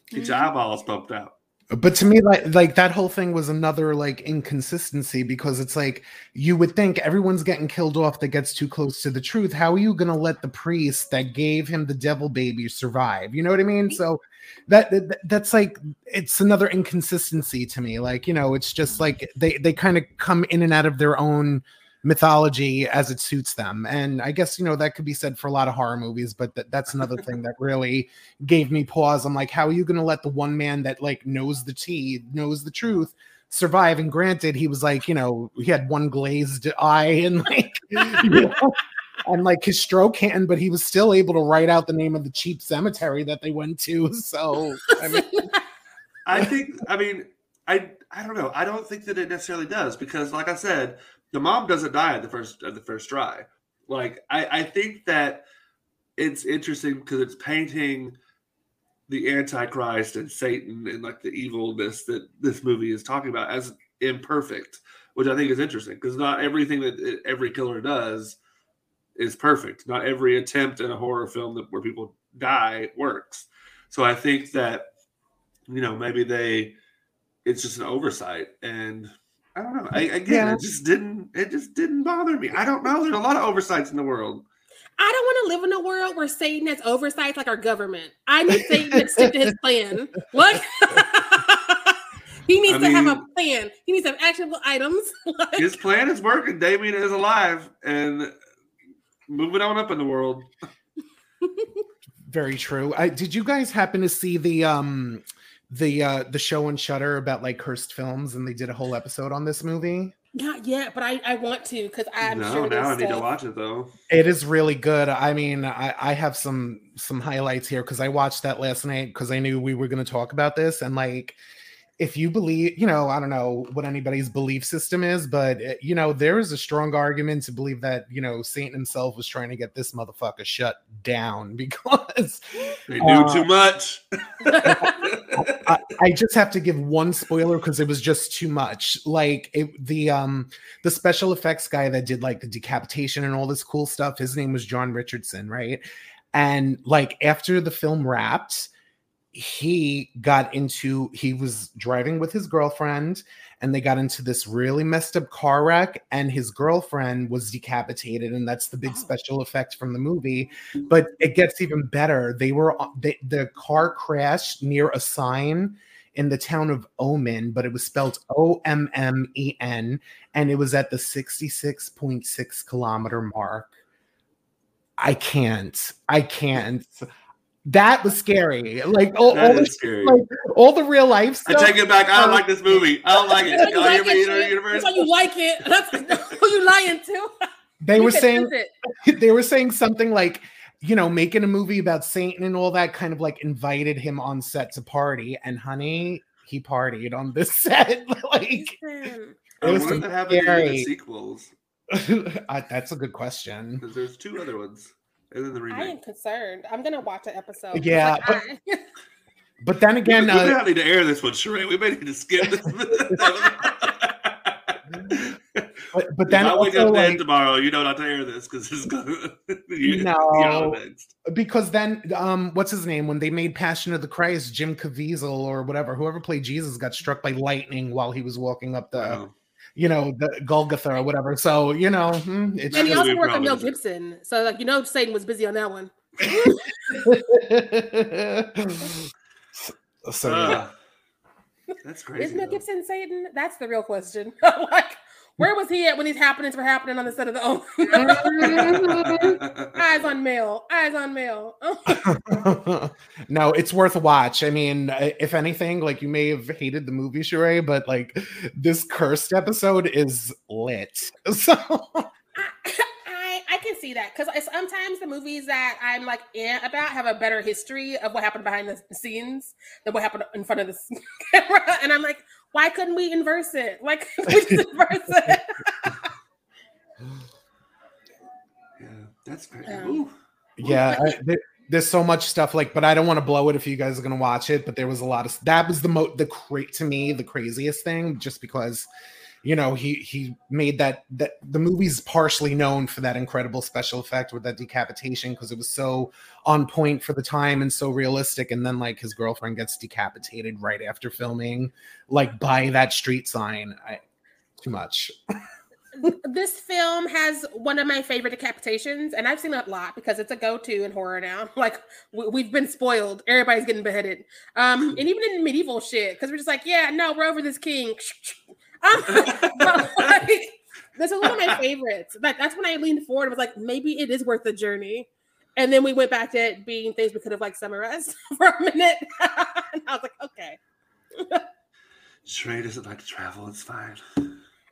Speaker 1: get mm-hmm. your eyeballs pumped out
Speaker 2: but to me like like that whole thing was another like inconsistency because it's like you would think everyone's getting killed off that gets too close to the truth. How are you going to let the priest that gave him the devil baby survive? You know what i mean? So that, that that's like it's another inconsistency to me. Like you know it's just like they they kind of come in and out of their own mythology as it suits them. And I guess, you know, that could be said for a lot of horror movies, but th- that's another thing that really gave me pause. I'm like, how are you going to let the one man that like knows the tea, knows the truth, survive? And granted, he was like, you know, he had one glazed eye and like, you know, and like his stroke hand, but he was still able to write out the name of the cheap cemetery that they went to. So, I mean,
Speaker 1: I think, I mean, I I don't know. I don't think that it necessarily does because, like I said, the mom doesn't die at the first at the first try. Like I, I think that it's interesting because it's painting the Antichrist and Satan and like the evilness that this movie is talking about as imperfect, which I think is interesting because not everything that every killer does is perfect. Not every attempt in a horror film that where people die works. So I think that you know maybe they it's just an oversight and I don't know. I, again, yeah. it just didn't. It just didn't bother me. I don't know. There's a lot of oversights in the world.
Speaker 3: I don't want to live in a world where Satan has oversights like our government. I need Satan to stick to his plan. What? he needs I to mean, have a plan. He needs to have actionable items.
Speaker 1: like, his plan is working. Damien is alive and moving on up in the world.
Speaker 2: Very true. I, did you guys happen to see the um the uh the show on Shudder about like cursed films, and they did a whole episode on this movie.
Speaker 3: Not yet, but I, I want to because I'm
Speaker 1: no,
Speaker 3: sure.
Speaker 1: now I need to watch it though.
Speaker 2: It is really good. I mean, I, I have some some highlights here because I watched that last night because I knew we were going to talk about this, and like if you believe, you know, I don't know what anybody's belief system is, but eh, you know, there is a strong argument to believe that you know Satan himself was trying to get this motherfucker shut down because
Speaker 1: they knew uh, too much.
Speaker 2: I, I, just have to give one spoiler because it was just too much. Like it, the um the special effects guy that did like the decapitation and all this cool stuff. His name was John Richardson, right? And like after the film wrapped he got into he was driving with his girlfriend and they got into this really messed up car wreck and his girlfriend was decapitated and that's the big oh. special effect from the movie but it gets even better they were they, the car crashed near a sign in the town of Omen, but it was spelled O M M E N, and it was at the 66.6 kilometer mark. I can't. I can't. That was scary. Like all, all the
Speaker 1: scary.
Speaker 2: like all the real life
Speaker 1: I take it back. I don't uh, like this movie. I don't like it.
Speaker 3: That's why
Speaker 1: you
Speaker 3: you like it. That's why you like it. That's who you lying to.
Speaker 2: they
Speaker 3: You
Speaker 2: were saying they were saying something like you know making a movie about satan and all that kind of like invited him on set to party and honey he partied on this set like
Speaker 3: Listen,
Speaker 1: I
Speaker 2: it was
Speaker 1: what happened to
Speaker 2: scary.
Speaker 1: the sequels.
Speaker 2: I- that's a good question
Speaker 1: Because there's two other ones. And then the
Speaker 3: I am concerned. I'm gonna watch an episode.
Speaker 2: Yeah,
Speaker 3: like,
Speaker 2: but- but then again
Speaker 1: we
Speaker 2: uh,
Speaker 1: may not need to air this one, Sharai. We may need to skip this.
Speaker 2: but, but then
Speaker 1: I wake up dead
Speaker 2: like,
Speaker 1: tomorrow, you know not to air this because it's gonna. you,
Speaker 2: No.
Speaker 1: you're on next.
Speaker 2: because then um what's his name when they made passion of the christ jim caviezel or whatever whoever played jesus got struck by lightning while he was walking up the
Speaker 1: Wow.
Speaker 2: You know the golgotha or whatever so you know hmm, it's
Speaker 3: and he also
Speaker 1: gonna be a
Speaker 3: worked on Mel? Gibson, so like you know, Satan was busy on that one.
Speaker 2: so yeah.
Speaker 1: Ah. that's crazy.
Speaker 3: Is Mel. Gibson Satan? That's the real question. like, where was he at when these happenings were happening on the set of the own? Eyes on Mel. Eyes on Mel.
Speaker 2: no, it's worth a watch. I mean, if anything, like you may have hated the movie, Sharai, but like this cursed episode is lit. So
Speaker 3: I, I can see that because sometimes the movies that I'm like eh about have a better history of what happened behind the scenes than what happened in front of the camera, and I'm like, why couldn't we inverse it? Like, we just inverse it.
Speaker 1: Yeah, that's crazy.
Speaker 3: Um,
Speaker 1: Ooh.
Speaker 2: yeah, I, there- there's so much stuff like, but I don't want to blow it if you guys are gonna watch it. But there was a lot of that was the mo the great to me the craziest thing, just because you know he he made that that the movie's partially known for that incredible special effect with that decapitation because it was so on point for the time and so realistic. And then like his girlfriend gets decapitated right after filming like by that street sign. I, too much.
Speaker 3: This film has one of my favorite decapitations, and I've seen it a lot because it's a go-to in horror now. Like we, we've been spoiled; everybody's getting beheaded, um, and even in medieval shit, because we're just like, yeah, no, we're over this king. um, like, this was one of my favorites. Like that's when I leaned forward and was like, maybe it is worth the journey. And then we went back to it being things we could have like summarized for a minute, and I was like, okay.
Speaker 1: Sharai doesn't like to travel. It's fine.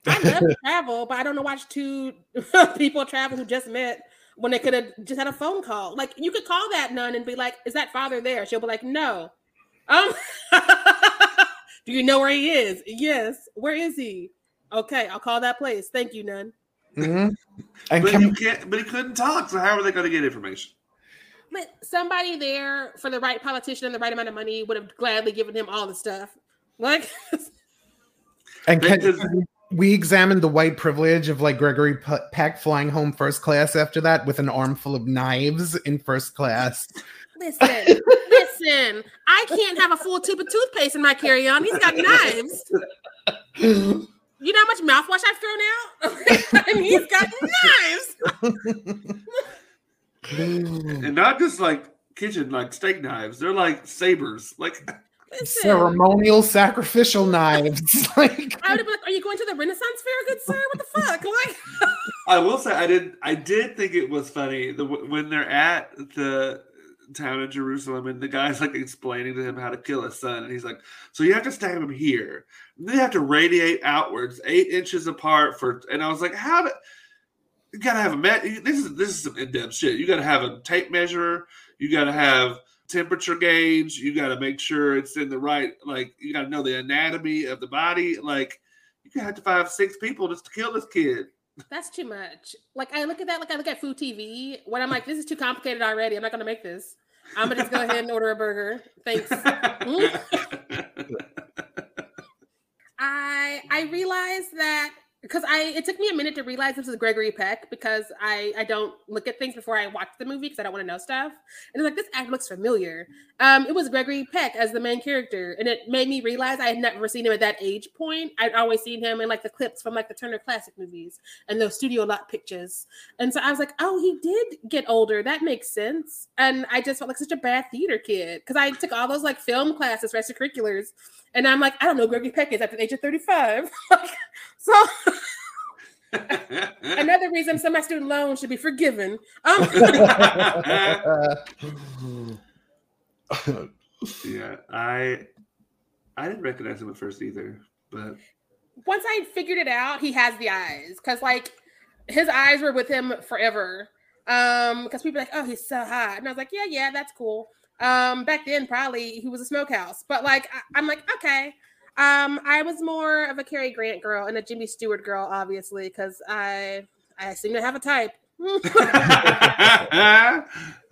Speaker 3: I love to travel, but I don't know watch two people travel who just met when they could have just had a phone call. Like you could call that nun and be like, "Is that father there?" She'll be like, "No." Um, do you know where he is? Yes. Where is he? Okay, I'll call that place. Thank you, nun.
Speaker 2: Mhm. and
Speaker 1: But
Speaker 2: can,
Speaker 1: you can't. But he couldn't talk. So how are they going to get information?
Speaker 3: But somebody there for the right politician and the right amount of money would have gladly given him all the stuff. Like,
Speaker 2: And can,
Speaker 1: Because-
Speaker 2: we examined the white privilege of like Gregory P- Peck flying home first class after that with an armful of knives in first class.
Speaker 3: Listen, listen. I can't have a full tube of toothpaste in my carry-on. He's got knives. You know how much mouthwash I've thrown out? and he's got knives.
Speaker 1: And not just like kitchen, like steak knives. They're like sabers. Like
Speaker 3: Listen,
Speaker 2: Ceremonial sacrificial knives. like
Speaker 3: I would have been like, "Are you going to the Renaissance Fair, good sir? What the fuck?" Like,
Speaker 1: I will say, I did. I did think it was funny the, when they're at the town of Jerusalem, and the guy's like explaining to him how to kill his son, and he's like, "So you have to stab him here. And they have to radiate outwards, eight inches apart for." And I was like, "How do?" You gotta have a met. This is this is some in depth shit. You gotta have a tape measure. You gotta have temperature gauge. You gotta make sure it's in the right. Like you gotta know the anatomy of the body. Like you have to find six people just to kill this kid.
Speaker 3: That's too much. Like, I look at that. Like, I look at food TV when I'm like, "This is too complicated already. I'm not going to make this. I'm gonna just go ahead and order a burger. Thanks." I I realized that because I it took me a minute to realize this is Gregory Peck because I I don't look at things before I watch the movie because I don't want to know stuff. And it's like this act looks familiar. Um, it was Gregory Peck as the main character, and it made me realize I had never seen him at that age point. I'd always seen him in like the clips from like the Turner Classic movies and those studio lot pictures. And so I was like, oh, he did get older. That makes sense. And I just felt like such a bad theater kid because I took all those like film classes, extracurriculars, and I'm like, I don't know Gregory Peck is after the age of 35. so another reason some of my student loans should be forgiven. Um,
Speaker 1: yeah, I I didn't recognize him at first either, but
Speaker 3: Once I figured it out, he has the eyes because like his eyes were with him forever. Um, because people are like, oh, he's so hot, and I was like, yeah, yeah, that's cool. Um, back then probably he was a smokehouse, but like I, I'm like, okay. Um, I was more of a Cary Grant girl and a Jimmy Stewart girl, obviously, because I I seem to have a type.
Speaker 1: I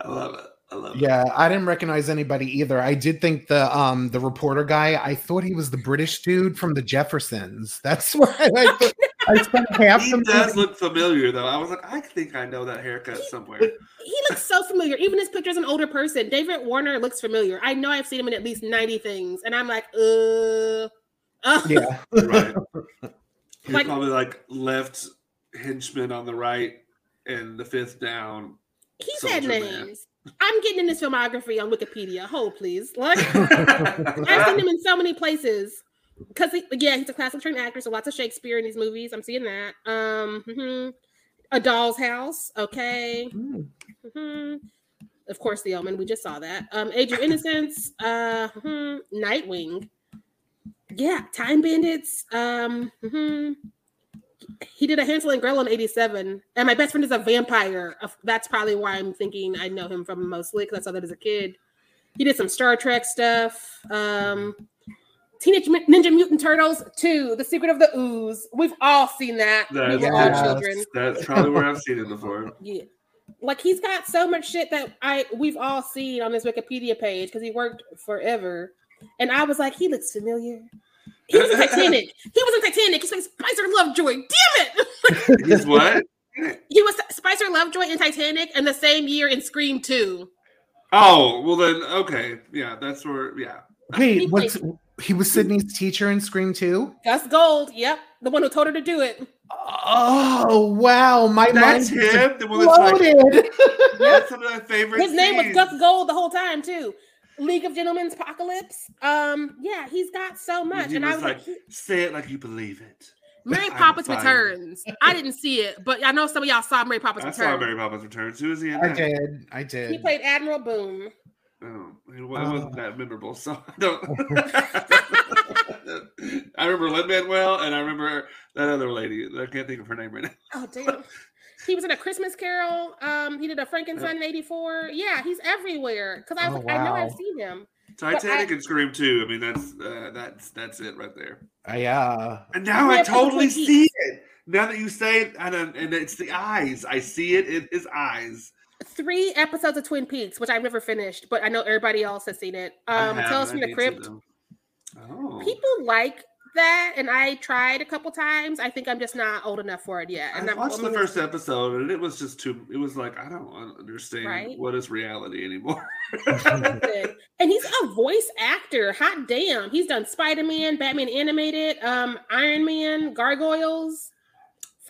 Speaker 1: love it. I love it.
Speaker 2: Yeah, I didn't recognize anybody either. I did think the um the reporter guy. I thought he was the British dude from the Jeffersons. That's why I, thought, I spent half
Speaker 1: He
Speaker 2: the
Speaker 1: does
Speaker 2: movie-
Speaker 1: look familiar though. I was like, I think I know that haircut somewhere.
Speaker 3: he looks so familiar. Even his picture as an older person, David Warner looks familiar. I know I've seen him in at least 90 things, and I'm like, uh, uh.
Speaker 2: Yeah,
Speaker 1: Right. He's
Speaker 3: Like-
Speaker 1: probably like left henchman on the right and the fifth down.
Speaker 3: he's
Speaker 1: Soldier
Speaker 3: had
Speaker 1: Man.
Speaker 3: names. I'm getting in his filmography on Wikipedia. Hold, please. Like, I've seen him in so many places. Because he, yeah, he's a classic trained actor, so lots of Shakespeare in these movies. I'm seeing that. Um, mhm. A Doll's House, okay.
Speaker 2: Hmm.
Speaker 3: hmm Of course, The Omen. We just saw that. Um, Age of Innocence. Uh, mhm. Nightwing. Yeah, Time Bandits. Um, mhm. he did a Hansel and Gretel in '87, and my best friend is a vampire. That's probably why I'm thinking I know him from mostly because I saw that as a kid. He did some Star Trek stuff. Um, Teenage Ninja Mutant Turtles 2, The Secret of the Ooze. We've all seen that.
Speaker 1: That's,
Speaker 3: were all
Speaker 2: Yes.
Speaker 3: children.
Speaker 1: that's probably where I've seen it before.
Speaker 3: Yeah. Like he's got so much shit that I we've all seen on this Wikipedia page because he worked forever. And I was like, he looks familiar. He was in Titanic. He was in Titanic. He's like Spicer Lovejoy. Damn it!
Speaker 1: He's what?
Speaker 3: He was Spicer Lovejoy in Titanic and the same year in Scream 2.
Speaker 1: Oh, well then, okay, yeah, that's where, yeah.
Speaker 2: Wait,
Speaker 3: He
Speaker 2: what's he was Sydney's teacher in Scream 2?
Speaker 3: Gus Gold. Yep. The one who told her to do it.
Speaker 2: Oh wow, my
Speaker 1: That's
Speaker 2: mind
Speaker 1: him. The one that's like, that's some of my favorite.
Speaker 3: His name was. Gus Gold the whole time too. League of Gentlemen's Apocalypse. Um, yeah, he's got so much.
Speaker 1: He
Speaker 3: and I
Speaker 1: was
Speaker 3: was like,
Speaker 1: like, say it like you believe it.
Speaker 3: Mary Poppins
Speaker 1: fine.
Speaker 3: Returns. I didn't see it, but I know some of y'all saw Mary Poppins
Speaker 1: I saw
Speaker 3: Returns.
Speaker 1: Mary Poppins Returns. Who is he in
Speaker 2: I
Speaker 1: that?
Speaker 2: did. I did.
Speaker 3: He played Admiral Boom.
Speaker 1: Oh, it wa- it
Speaker 2: Oh.
Speaker 1: wasn't that memorable, so I don't. I remember Lin Manuel, and I remember that other lady. I can't think of her name right now.
Speaker 3: Oh damn. He was in a Christmas Carol. Um, he did a Frankenstein in '84. Yeah, he's everywhere. Cause I,
Speaker 2: Oh,
Speaker 3: I know I've seen him.
Speaker 1: Titanic
Speaker 3: I-
Speaker 1: and Scream 2. I mean, that's uh, that's that's it right there.
Speaker 2: Uh, yeah.
Speaker 1: And now I totally see it. Now that you say it, and, uh, and it's the eyes. I see it in his eyes.
Speaker 3: Three episodes of Twin Peaks, which I've never finished, but I know everybody else has seen it. Um. Tales
Speaker 1: I
Speaker 3: from the Crypt.
Speaker 1: Oh,
Speaker 3: People like that, and I tried a couple times. I think I'm just not old enough for it yet. And
Speaker 1: I
Speaker 3: I'm
Speaker 1: watched the first episode, and it was just too. It was like I don't understand
Speaker 3: Right?
Speaker 1: what is reality anymore.
Speaker 3: And he's a voice actor. Hot damn. He's done Spider-Man, Batman animated, um, Iron Man, Gargoyles,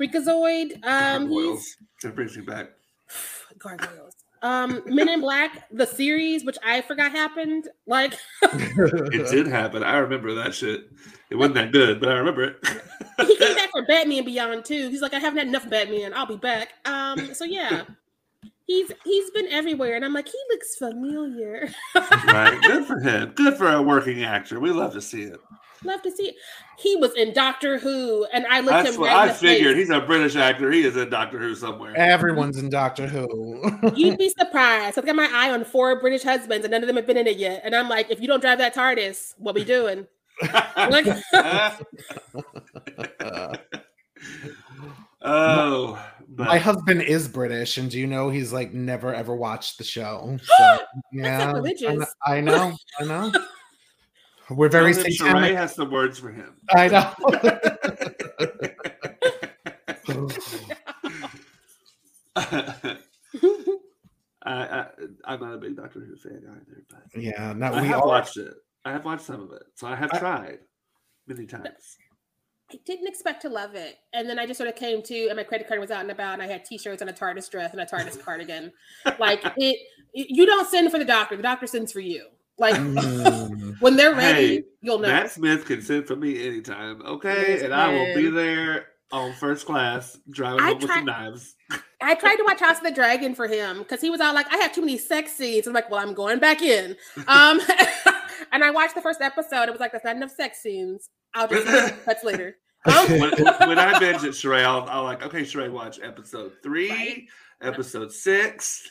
Speaker 3: Freakazoid. Um
Speaker 1: Gargoyles. That brings me back.
Speaker 3: Gargoyles. Um, Men in Black, the series, which I forgot happened. Like
Speaker 1: It did happen. I remember that shit. It wasn't that good, but I remember it.
Speaker 3: he came back for Batman Beyond too. He's like, I haven't had enough Batman. I'll be back. Um, so yeah. He's he's been everywhere, and I'm like, he looks familiar.
Speaker 1: right. Good for him. Good for a working actor. We love to see it.
Speaker 3: Love to see it. He was in Doctor Who, and I looked
Speaker 1: That's
Speaker 3: him
Speaker 1: what
Speaker 3: right in
Speaker 1: I
Speaker 3: the
Speaker 1: figured.
Speaker 3: face.
Speaker 1: He's a British actor. He is in Doctor Who somewhere.
Speaker 2: Everyone's in Doctor Who.
Speaker 3: You'd be surprised. I've got my eye on four British husbands, and none of them have been in it yet. And I'm like, if you don't drive that TARDIS, what we doing? Like,
Speaker 1: oh, but
Speaker 2: My husband is British, and do you know he's like never ever watched the show? So, yeah, I kn-
Speaker 3: sacrilegious.
Speaker 2: I know, I know. We're very
Speaker 1: Jonathan Sharai
Speaker 2: satanic.
Speaker 1: has some words for him.
Speaker 2: I know.
Speaker 1: I, I, I'm not a big Doctor Who fan either, but
Speaker 2: yeah, no,
Speaker 1: I
Speaker 2: we
Speaker 1: have
Speaker 2: all
Speaker 1: watched it. I have watched some of it, so I have
Speaker 2: I-
Speaker 1: tried many times.
Speaker 3: I didn't expect to love it. And then I just sort of came to, and my credit card was out and about, and I had t-shirts and a TARDIS dress and a TARDIS cardigan. Like it, you don't send for the doctor. The doctor sends for you. Like
Speaker 2: Mm.
Speaker 3: When they're ready,
Speaker 1: Hey,
Speaker 3: you'll know.
Speaker 1: Matt Smith can send for me anytime, okay? And I will be there on first class, driving
Speaker 3: I
Speaker 1: home with some knives.
Speaker 3: I tried to watch House of the Dragon for him because he was all like, I have too many sex scenes. I'm like, well, I'm going back in. Um, and I watched the first episode. It was like, that's not enough sex scenes. I'll just that's later. Um,
Speaker 1: when, when I binge it, Sharai, I'll, I'll like, okay, Sharai, watch episode three,
Speaker 3: Right.
Speaker 1: episode six.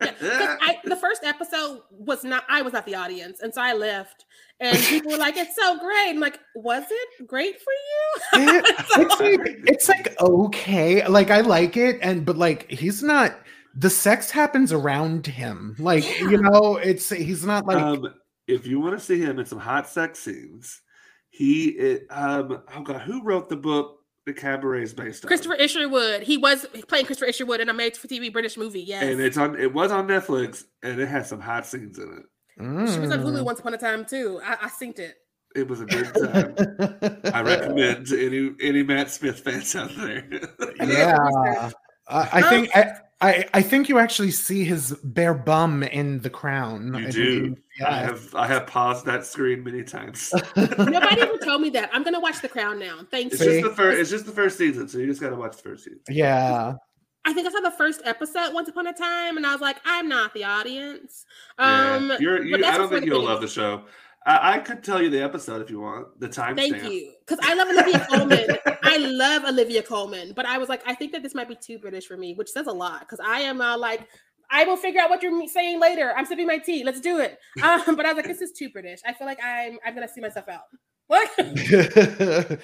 Speaker 3: Yeah, 'cause I, the first episode was not I was not the audience, and so I left, and people were like, "It's so great." I'm like, "Was it great for you?"
Speaker 2: It- it's like it's like okay like i like it and but like he's not the sex happens around him like you know it's he's not like
Speaker 1: um, if you want to see him in some hot sex scenes, he it, um oh god, who wrote the book the cabaret is based on?
Speaker 3: Christopher Isherwood. He was playing Christopher Isherwood in a made-for-TV British movie. Yes,
Speaker 1: and it's on it was on Netflix and it has some hot scenes in it.
Speaker 3: she was on Hulu
Speaker 2: mm.
Speaker 3: once upon a time too. I, I synced it.
Speaker 1: It was a good time. I recommend to any any Matt Smith fans out there.
Speaker 2: yeah I, I think I, I i think you actually see his bare bum in the crown
Speaker 1: You
Speaker 2: I
Speaker 1: do.
Speaker 2: Think-
Speaker 1: I have I have paused that screen many times.
Speaker 3: Nobody ever told me that. I'm gonna watch The Crown now. Thanks.
Speaker 1: It's just the first. It's just the first season, so you just got to watch the first season.
Speaker 2: yeah
Speaker 3: I think I saw the first episode once upon a time, and I was like, I'm not the audience.
Speaker 1: Yeah.
Speaker 3: Um,
Speaker 1: You're,
Speaker 3: but
Speaker 1: you, I don't think you'll love the show. I, I could tell you the episode if you want the time.
Speaker 3: Thank you, because I love Olivia Colman. I love Olivia Colman, but I was like, I think that this might be too British for me, which says a lot. Because I am uh, like, I will figure out what you're saying later. I'm sipping my tea. Let's do it. Um, but I was like, this is too British. I feel like I'm I'm gonna see myself out. What?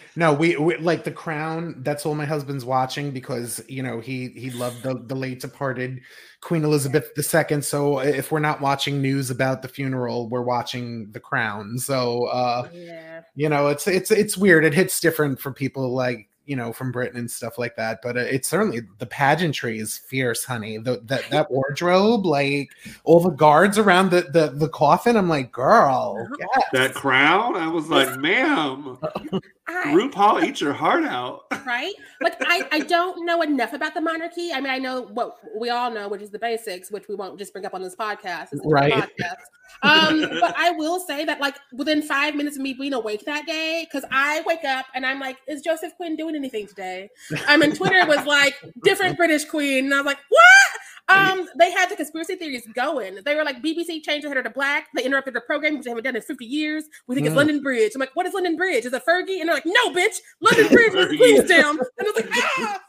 Speaker 2: no, we, we like the crown. That's all my husband's watching because you know he he loved the the late departed Queen Elizabeth II. So if we're not watching news about the funeral, we're watching the crown. So uh,
Speaker 3: yeah.
Speaker 2: you know it's it's it's weird. It hits different for people like you know from Britain and stuff like that. But uh, it's certainly the pageantry is fierce, honey. The, that that wardrobe, like all the guards around the the, the coffin. I'm like, girl, yes.
Speaker 1: That crown, I was like, ma'am,
Speaker 3: I,
Speaker 1: RuPaul, eat your heart out.
Speaker 3: right? Like I, I don't know enough about the monarchy. I mean, I know what we all know, which is the basics, which we won't just bring up on this podcast. It's
Speaker 2: Right.
Speaker 3: Podcast. Um, but I will say that like within five minutes of me being awake that day, because I wake up and I'm like, is Joseph Quinn doing anything today? I mean, Twitter was like different British Queen, and I was like, what? Um, they had the conspiracy theories going. They were like, BBC changed the header to black. They interrupted the program, which they haven't done in 50 years. We think it's
Speaker 2: Mm.
Speaker 3: London Bridge. I'm like, what is London Bridge? Is it Fergie? And they're like, no, bitch, London Bridge was. Queenstown. And I was like, ah!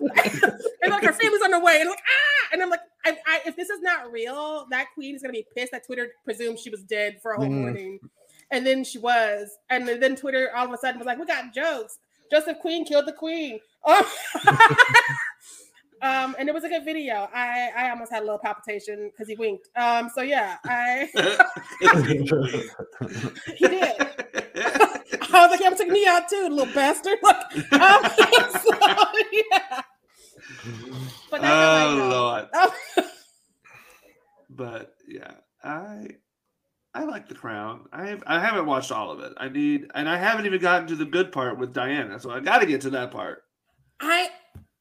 Speaker 3: and like her family's on the way. And I'm like, ah! And I'm like, I, I, if this is not real, that queen is gonna be pissed that Twitter presumed she was dead for a whole
Speaker 2: Mm.
Speaker 3: morning. And then she was. And then, then Twitter all of a sudden was like, we got jokes. Joseph Queen killed the queen. Oh. um, and it was a good video. I, I almost had a little palpitation because he winked. Um, so yeah, I he did. I was like, yeah, I'm taking me out too, little bastard. Like, um, so, yeah. But
Speaker 1: oh lord. But yeah, I I like the crown. I have I haven't watched all of it. I need and I haven't even gotten to the good part with Diana, so I got to get to that part.
Speaker 3: I,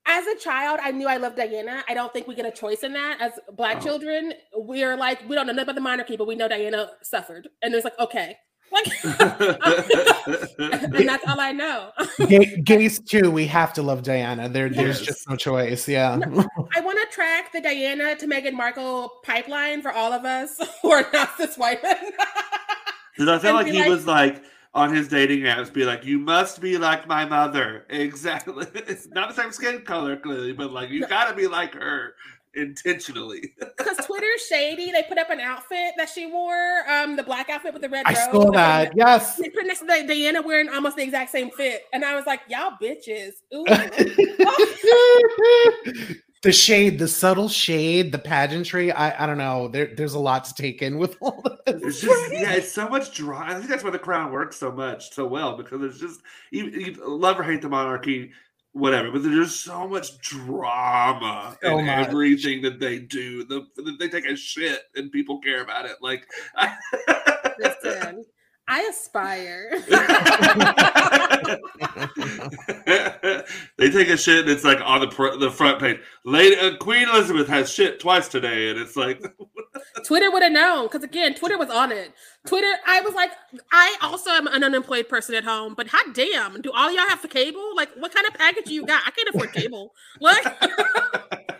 Speaker 3: as a child, I knew I loved Diana. I don't think we get a choice in that. As black
Speaker 1: Oh.
Speaker 3: children, we're like, we don't know nothing about the monarchy, but we know Diana suffered. And it's like, okay. Like, and that's all I know.
Speaker 2: Gay, gays too. We have to love Diana. There, there's just no choice. Yeah.
Speaker 3: I want to track the Diana to Meghan Markle pipeline for all of us who are not cis white men.
Speaker 1: Because I feel
Speaker 3: And
Speaker 1: like he
Speaker 3: like-
Speaker 1: was like on his dating apps, be like, "You must be like my mother." Exactly. It's not the same skin color, clearly, but like you got to be like her intentionally.
Speaker 3: Because Twitter's shady. They put up an outfit that she wore, um, the black outfit with the red
Speaker 2: I
Speaker 3: robe.
Speaker 2: saw that. Yes.
Speaker 3: They put next to Di- Diana wearing almost the exact same fit, and I was like, "Y'all bitches." Ooh.
Speaker 2: the shade, the subtle shade, the pageantry. I, I don't know. There, there's a lot to take in with all
Speaker 1: It's
Speaker 2: this.
Speaker 1: just yeah, it's so much drama. I think that's why the crown works so much so well because there's just you, you love or hate the monarchy, whatever, but there's just so much drama
Speaker 2: So
Speaker 1: in
Speaker 2: much.
Speaker 1: everything that they do. The they take a shit and people care about it. Like
Speaker 3: Listen, I aspire.
Speaker 1: they take a shit and it's like on the pr- the front page. Lady uh, Queen Elizabeth has shit twice today, and it's like
Speaker 3: Twitter would have known because again, Twitter was on it. Twitter, I was like, I also am an unemployed person at home, but hot damn, do all y'all have for cable? Like, what kind of package you got? I can't afford cable. Like,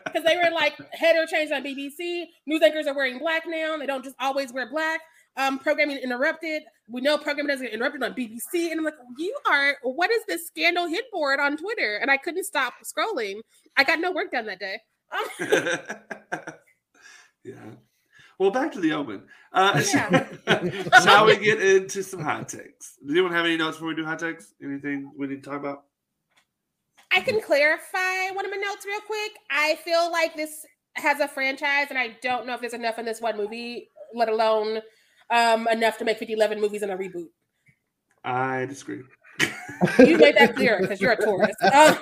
Speaker 3: because they were like header changed on BBC. News anchors are wearing black now. They don't just always wear black. Um, programming interrupted. We know programming doesn't get interrupted on BBC. And I'm like, you are, what is this scandal hit board on Twitter? And I couldn't stop scrolling. I got no work done that day.
Speaker 1: yeah. Well, back to the omen. Uh,
Speaker 3: Yeah.
Speaker 1: shall we get into some hot takes? Does anyone have any notes before we do hot takes? Anything we need to talk about?
Speaker 3: I can clarify one of my notes real quick. I feel like this has a franchise, and I don't know if there's enough in this one movie, let alone um, enough to make 50, 11 movies and a reboot.
Speaker 1: I disagree.
Speaker 3: You made that clear because you're a tourist. Um,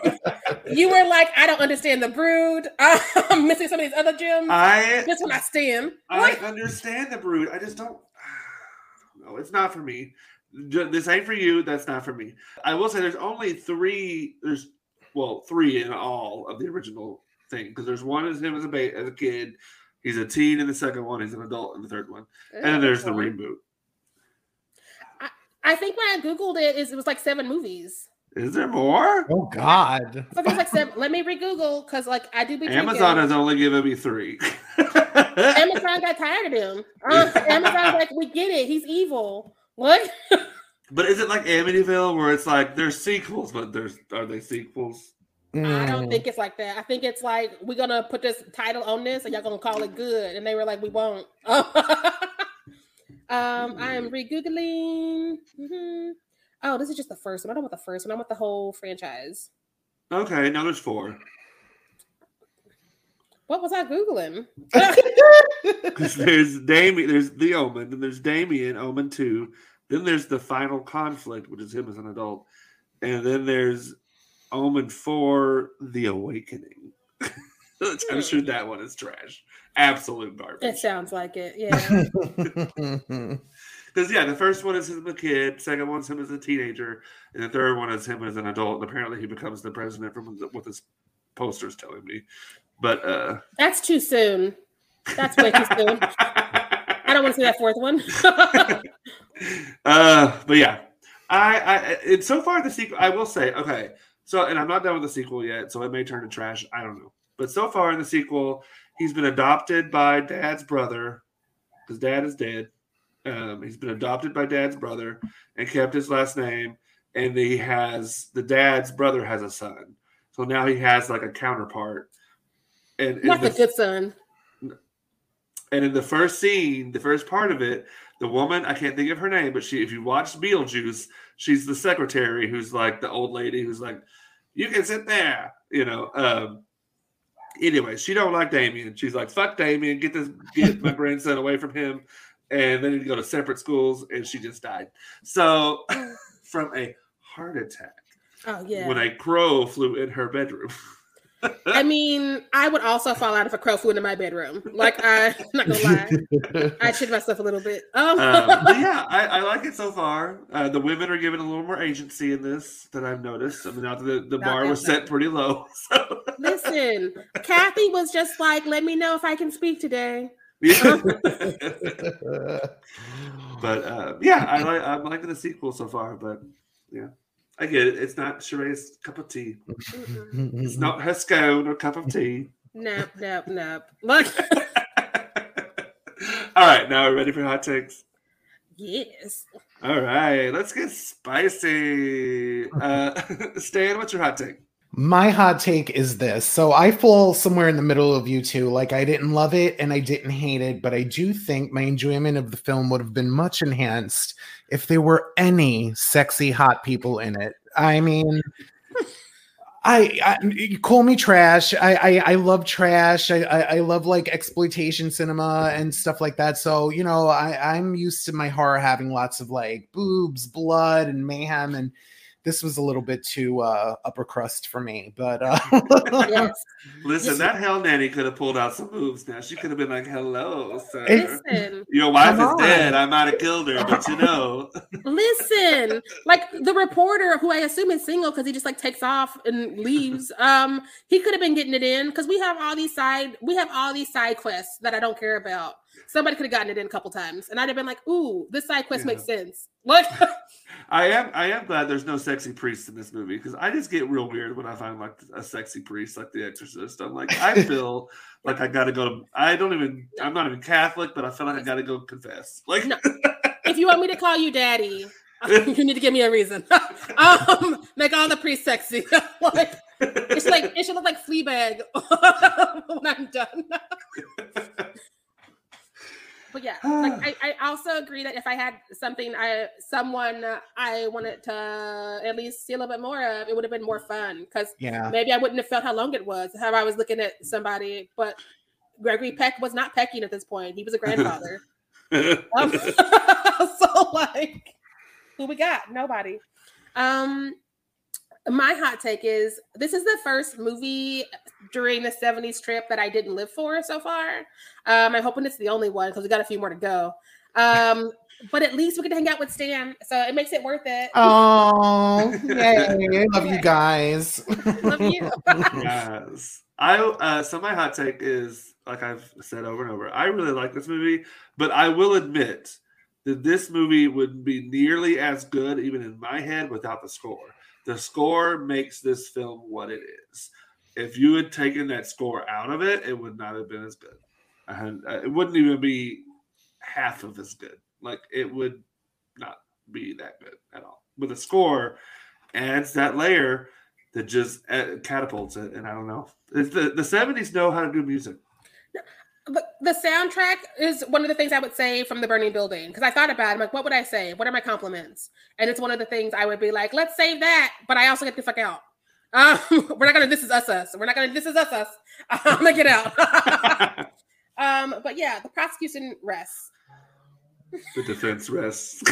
Speaker 3: you were like, I don't understand the brood. I'm missing some of these other gems.
Speaker 1: I
Speaker 3: this one I stand.
Speaker 1: I
Speaker 3: Like,
Speaker 1: understand the brood. I just don't. No, it's not for me. This ain't for you. That's not for me. I will say there's only three. There's well, three in all of the original thing because there's one is him as a ba- as a kid. He's a teen in the second one. He's an adult in the third one, and then there's the reboot.
Speaker 3: I think when I googled it, is it was like seven movies.
Speaker 1: Is there more?
Speaker 2: Oh God.
Speaker 3: So there's like seven. Let me re-Google because like I do be drinking.
Speaker 1: Amazon has only given me three.
Speaker 3: Amazon got tired of him. Uh, Amazon's like, we get it. He's evil. What?
Speaker 1: but is it like Amityville where it's like there's sequels, but there's are they sequels?
Speaker 3: I don't
Speaker 2: Mm.
Speaker 3: think it's like that. I think it's like we're gonna put this title on this, and y'all gonna call it good. And they were like, we won't. um, I am re-googling. Mhm. Oh, this is just the first one. I don't want the first one. I want the whole franchise.
Speaker 1: Okay, now there's four.
Speaker 3: What was I googling?
Speaker 1: There's Damien, there's the Omen, then there's Damien, Omen 2. Then there's the final conflict, which is him as an adult. And then there's Omen 4, The Awakening. I'm sure that one is trash. Absolute garbage.
Speaker 3: it sounds like it. Yeah.
Speaker 1: Because, yeah, the first one is him as a kid, second one's him as a teenager, and the third one is him as an adult. And apparently he becomes the president from what this poster's telling me. But, uh,
Speaker 3: That's too soon. That's way too soon. I don't want to see that fourth one.
Speaker 1: uh, but yeah, I, I, and so far the sequel, I will say, okay, so, and I'm not done with the sequel yet, so it may turn to trash. I don't know. But so far in the sequel, he's been adopted by dad's brother because dad is dead. Um, he's been adopted by dad's brother and kept his last name. And he has the dad's brother has a son. So now he has like a counterpart. And,
Speaker 3: Not
Speaker 1: the-
Speaker 3: the good son.
Speaker 1: and in the first scene, the first part of it, the woman, I can't think of her name, but she if you watch Beetlejuice, she's the secretary who's like the old lady who's like, You can sit there, you know. Um anyway, she don't like Damien. She's like, fuck Damien, get this get my grandson away from him. And then he go to separate schools and she just died. So from a heart attack
Speaker 3: Oh yeah.
Speaker 1: when a crow flew in her bedroom.
Speaker 3: I mean, I would also fall out if a crow flew into my bedroom. Like I, I'm not gonna lie, I shit myself a little bit. Um,
Speaker 1: um, yeah, I, I like it so far. Uh, the women are given a little more agency in this than I've noticed. I mean, now that the, the
Speaker 3: Not
Speaker 1: bar was set pretty low. So
Speaker 3: listen, Kathy was just like, "Let me know if I can speak today."
Speaker 1: yeah. but uh, yeah, I like I'm liking the sequel so far. But yeah, I get it. It's not Sharai's cup of tea.
Speaker 3: Mm-mm.
Speaker 1: It's not her scone or cup of tea.
Speaker 3: Nope, nope, nope. Look,
Speaker 1: All right, now we're ready for hot takes.
Speaker 3: yes.
Speaker 1: All right, let's get spicy. Uh, Stan, what's your hot take?
Speaker 2: My hot take is this. So I fall somewhere in the middle of you two. Like I didn't love it and I didn't hate it, but I do think my enjoyment of the film would have been much enhanced if there were any sexy hot people in it. I mean, I, I call me trash. I I, I love trash. I, I I love like exploitation cinema and stuff like that. So you know, I I'm used to my horror having lots of like boobs, blood, and mayhem and this was a little bit too uh, upper crust for me, but uh,
Speaker 3: Yes.
Speaker 1: Listen, that hell nanny could have pulled out some moves. Now she could have been like, "Hello, sir.
Speaker 3: Listen,
Speaker 1: Your wife is
Speaker 2: on.
Speaker 1: dead. I might have killed her, but you know."
Speaker 3: listen. Like the reporter, who I assume is single because he just like takes off and leaves. Um, he could have been getting it in because we have all these side, we have all these side quests that I don't care about. Somebody could have gotten it in a couple times, and I'd have been like, "Ooh, this side quest
Speaker 1: Yeah.
Speaker 3: makes sense." Like,
Speaker 1: I am I am glad there's no sexy priest in this movie because I just get real weird when I find like a sexy priest like The Exorcist. I'm like I feel like I gotta go to I don't even I'm not even Catholic, but I feel like I gotta go confess. Like
Speaker 3: No. if you want me to call you daddy, you need to give me a reason. um, make all the priests sexy. like, it's like it should look like Fleabag when I'm done. But yeah, like I, I also agree that if I had something I someone I wanted to at least see a little bit more of, it would have been more fun because
Speaker 2: Yeah.
Speaker 3: maybe I wouldn't have felt how long it was, how I was looking at somebody. But Gregory Peck was not pecking at this point; he was a grandfather. Um, so like, who we got? Nobody. Um, my hot take is this is the first movie during the 70s trip that I didn't live for so far. Um, I'm hoping it's the only one because we got a few more to go. Um, but at least we get to hang out with Stan, so it makes it worth it.
Speaker 2: Oh, yay. Love you guys.
Speaker 3: Love you.
Speaker 1: yes. I uh so my hot take is like I've said over and over, I really like this movie, but I will admit that this movie wouldn't be nearly as good, even in my head, without the score. The score makes this film what it is. If you had taken that score out of it, it would not have been as good. And uh, it wouldn't even be half of as good. Like it would not be that good at all. But the score adds that layer that just uh, catapults it. And I don't know. It's the the seventies know how to do music.
Speaker 3: But the soundtrack is one of the things I would say from the burning building because I thought about it. I'm like, what would I say? What are my compliments? And it's one of the things I would be like, let's save that, but I also get the fuck out. Um, we're not gonna this is us us. We're not gonna this is us us. I'm gonna get out. um, but yeah, the prosecution rests.
Speaker 1: the defense rests.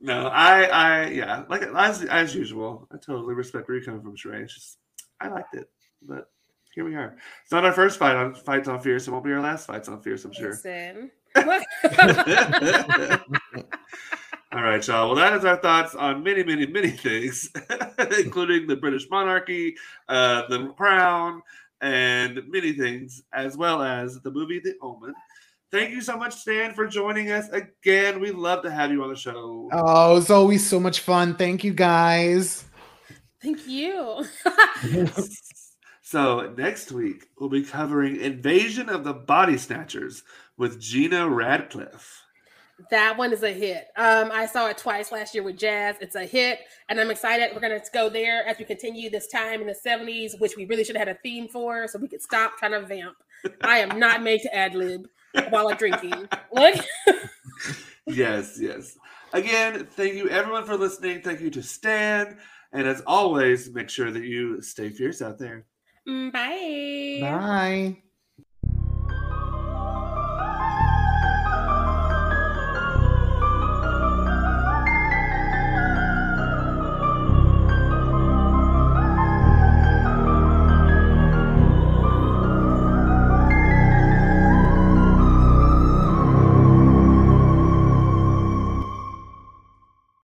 Speaker 1: no, I, I, yeah, like as as usual, I totally respect where you're coming from, Sharai. It's just I liked it, but here we are. It's not our first fight on fights on Fierce. It won't be our last fights on Fierce, I'm sure.
Speaker 3: Listen.
Speaker 1: All right, y'all. Well, that is our thoughts on many, many, many things, including the British monarchy, uh, the crown, and many things, as well as the movie The Omen. Thank you so much, Stan, for joining us again. We love to have you on the show.
Speaker 2: Oh, it's always so much fun. Thank you guys.
Speaker 3: Thank you.
Speaker 1: so next week we'll be covering Invasion of the Body Snatchers with Gina Radcliffe.
Speaker 3: That one is a hit. Um, I saw it twice last year with Jazz. It's a hit, and I'm excited. We're gonna go there as we continue this time in the 70s, which we really should have had a theme for, so we could stop trying to vamp. I am not made to ad lib while I'm drinking. Look.
Speaker 1: yes, yes. Again, thank you everyone for listening. Thank you to Stan. And as always, make sure that you stay fierce out there.
Speaker 3: Mm, bye.
Speaker 2: Bye.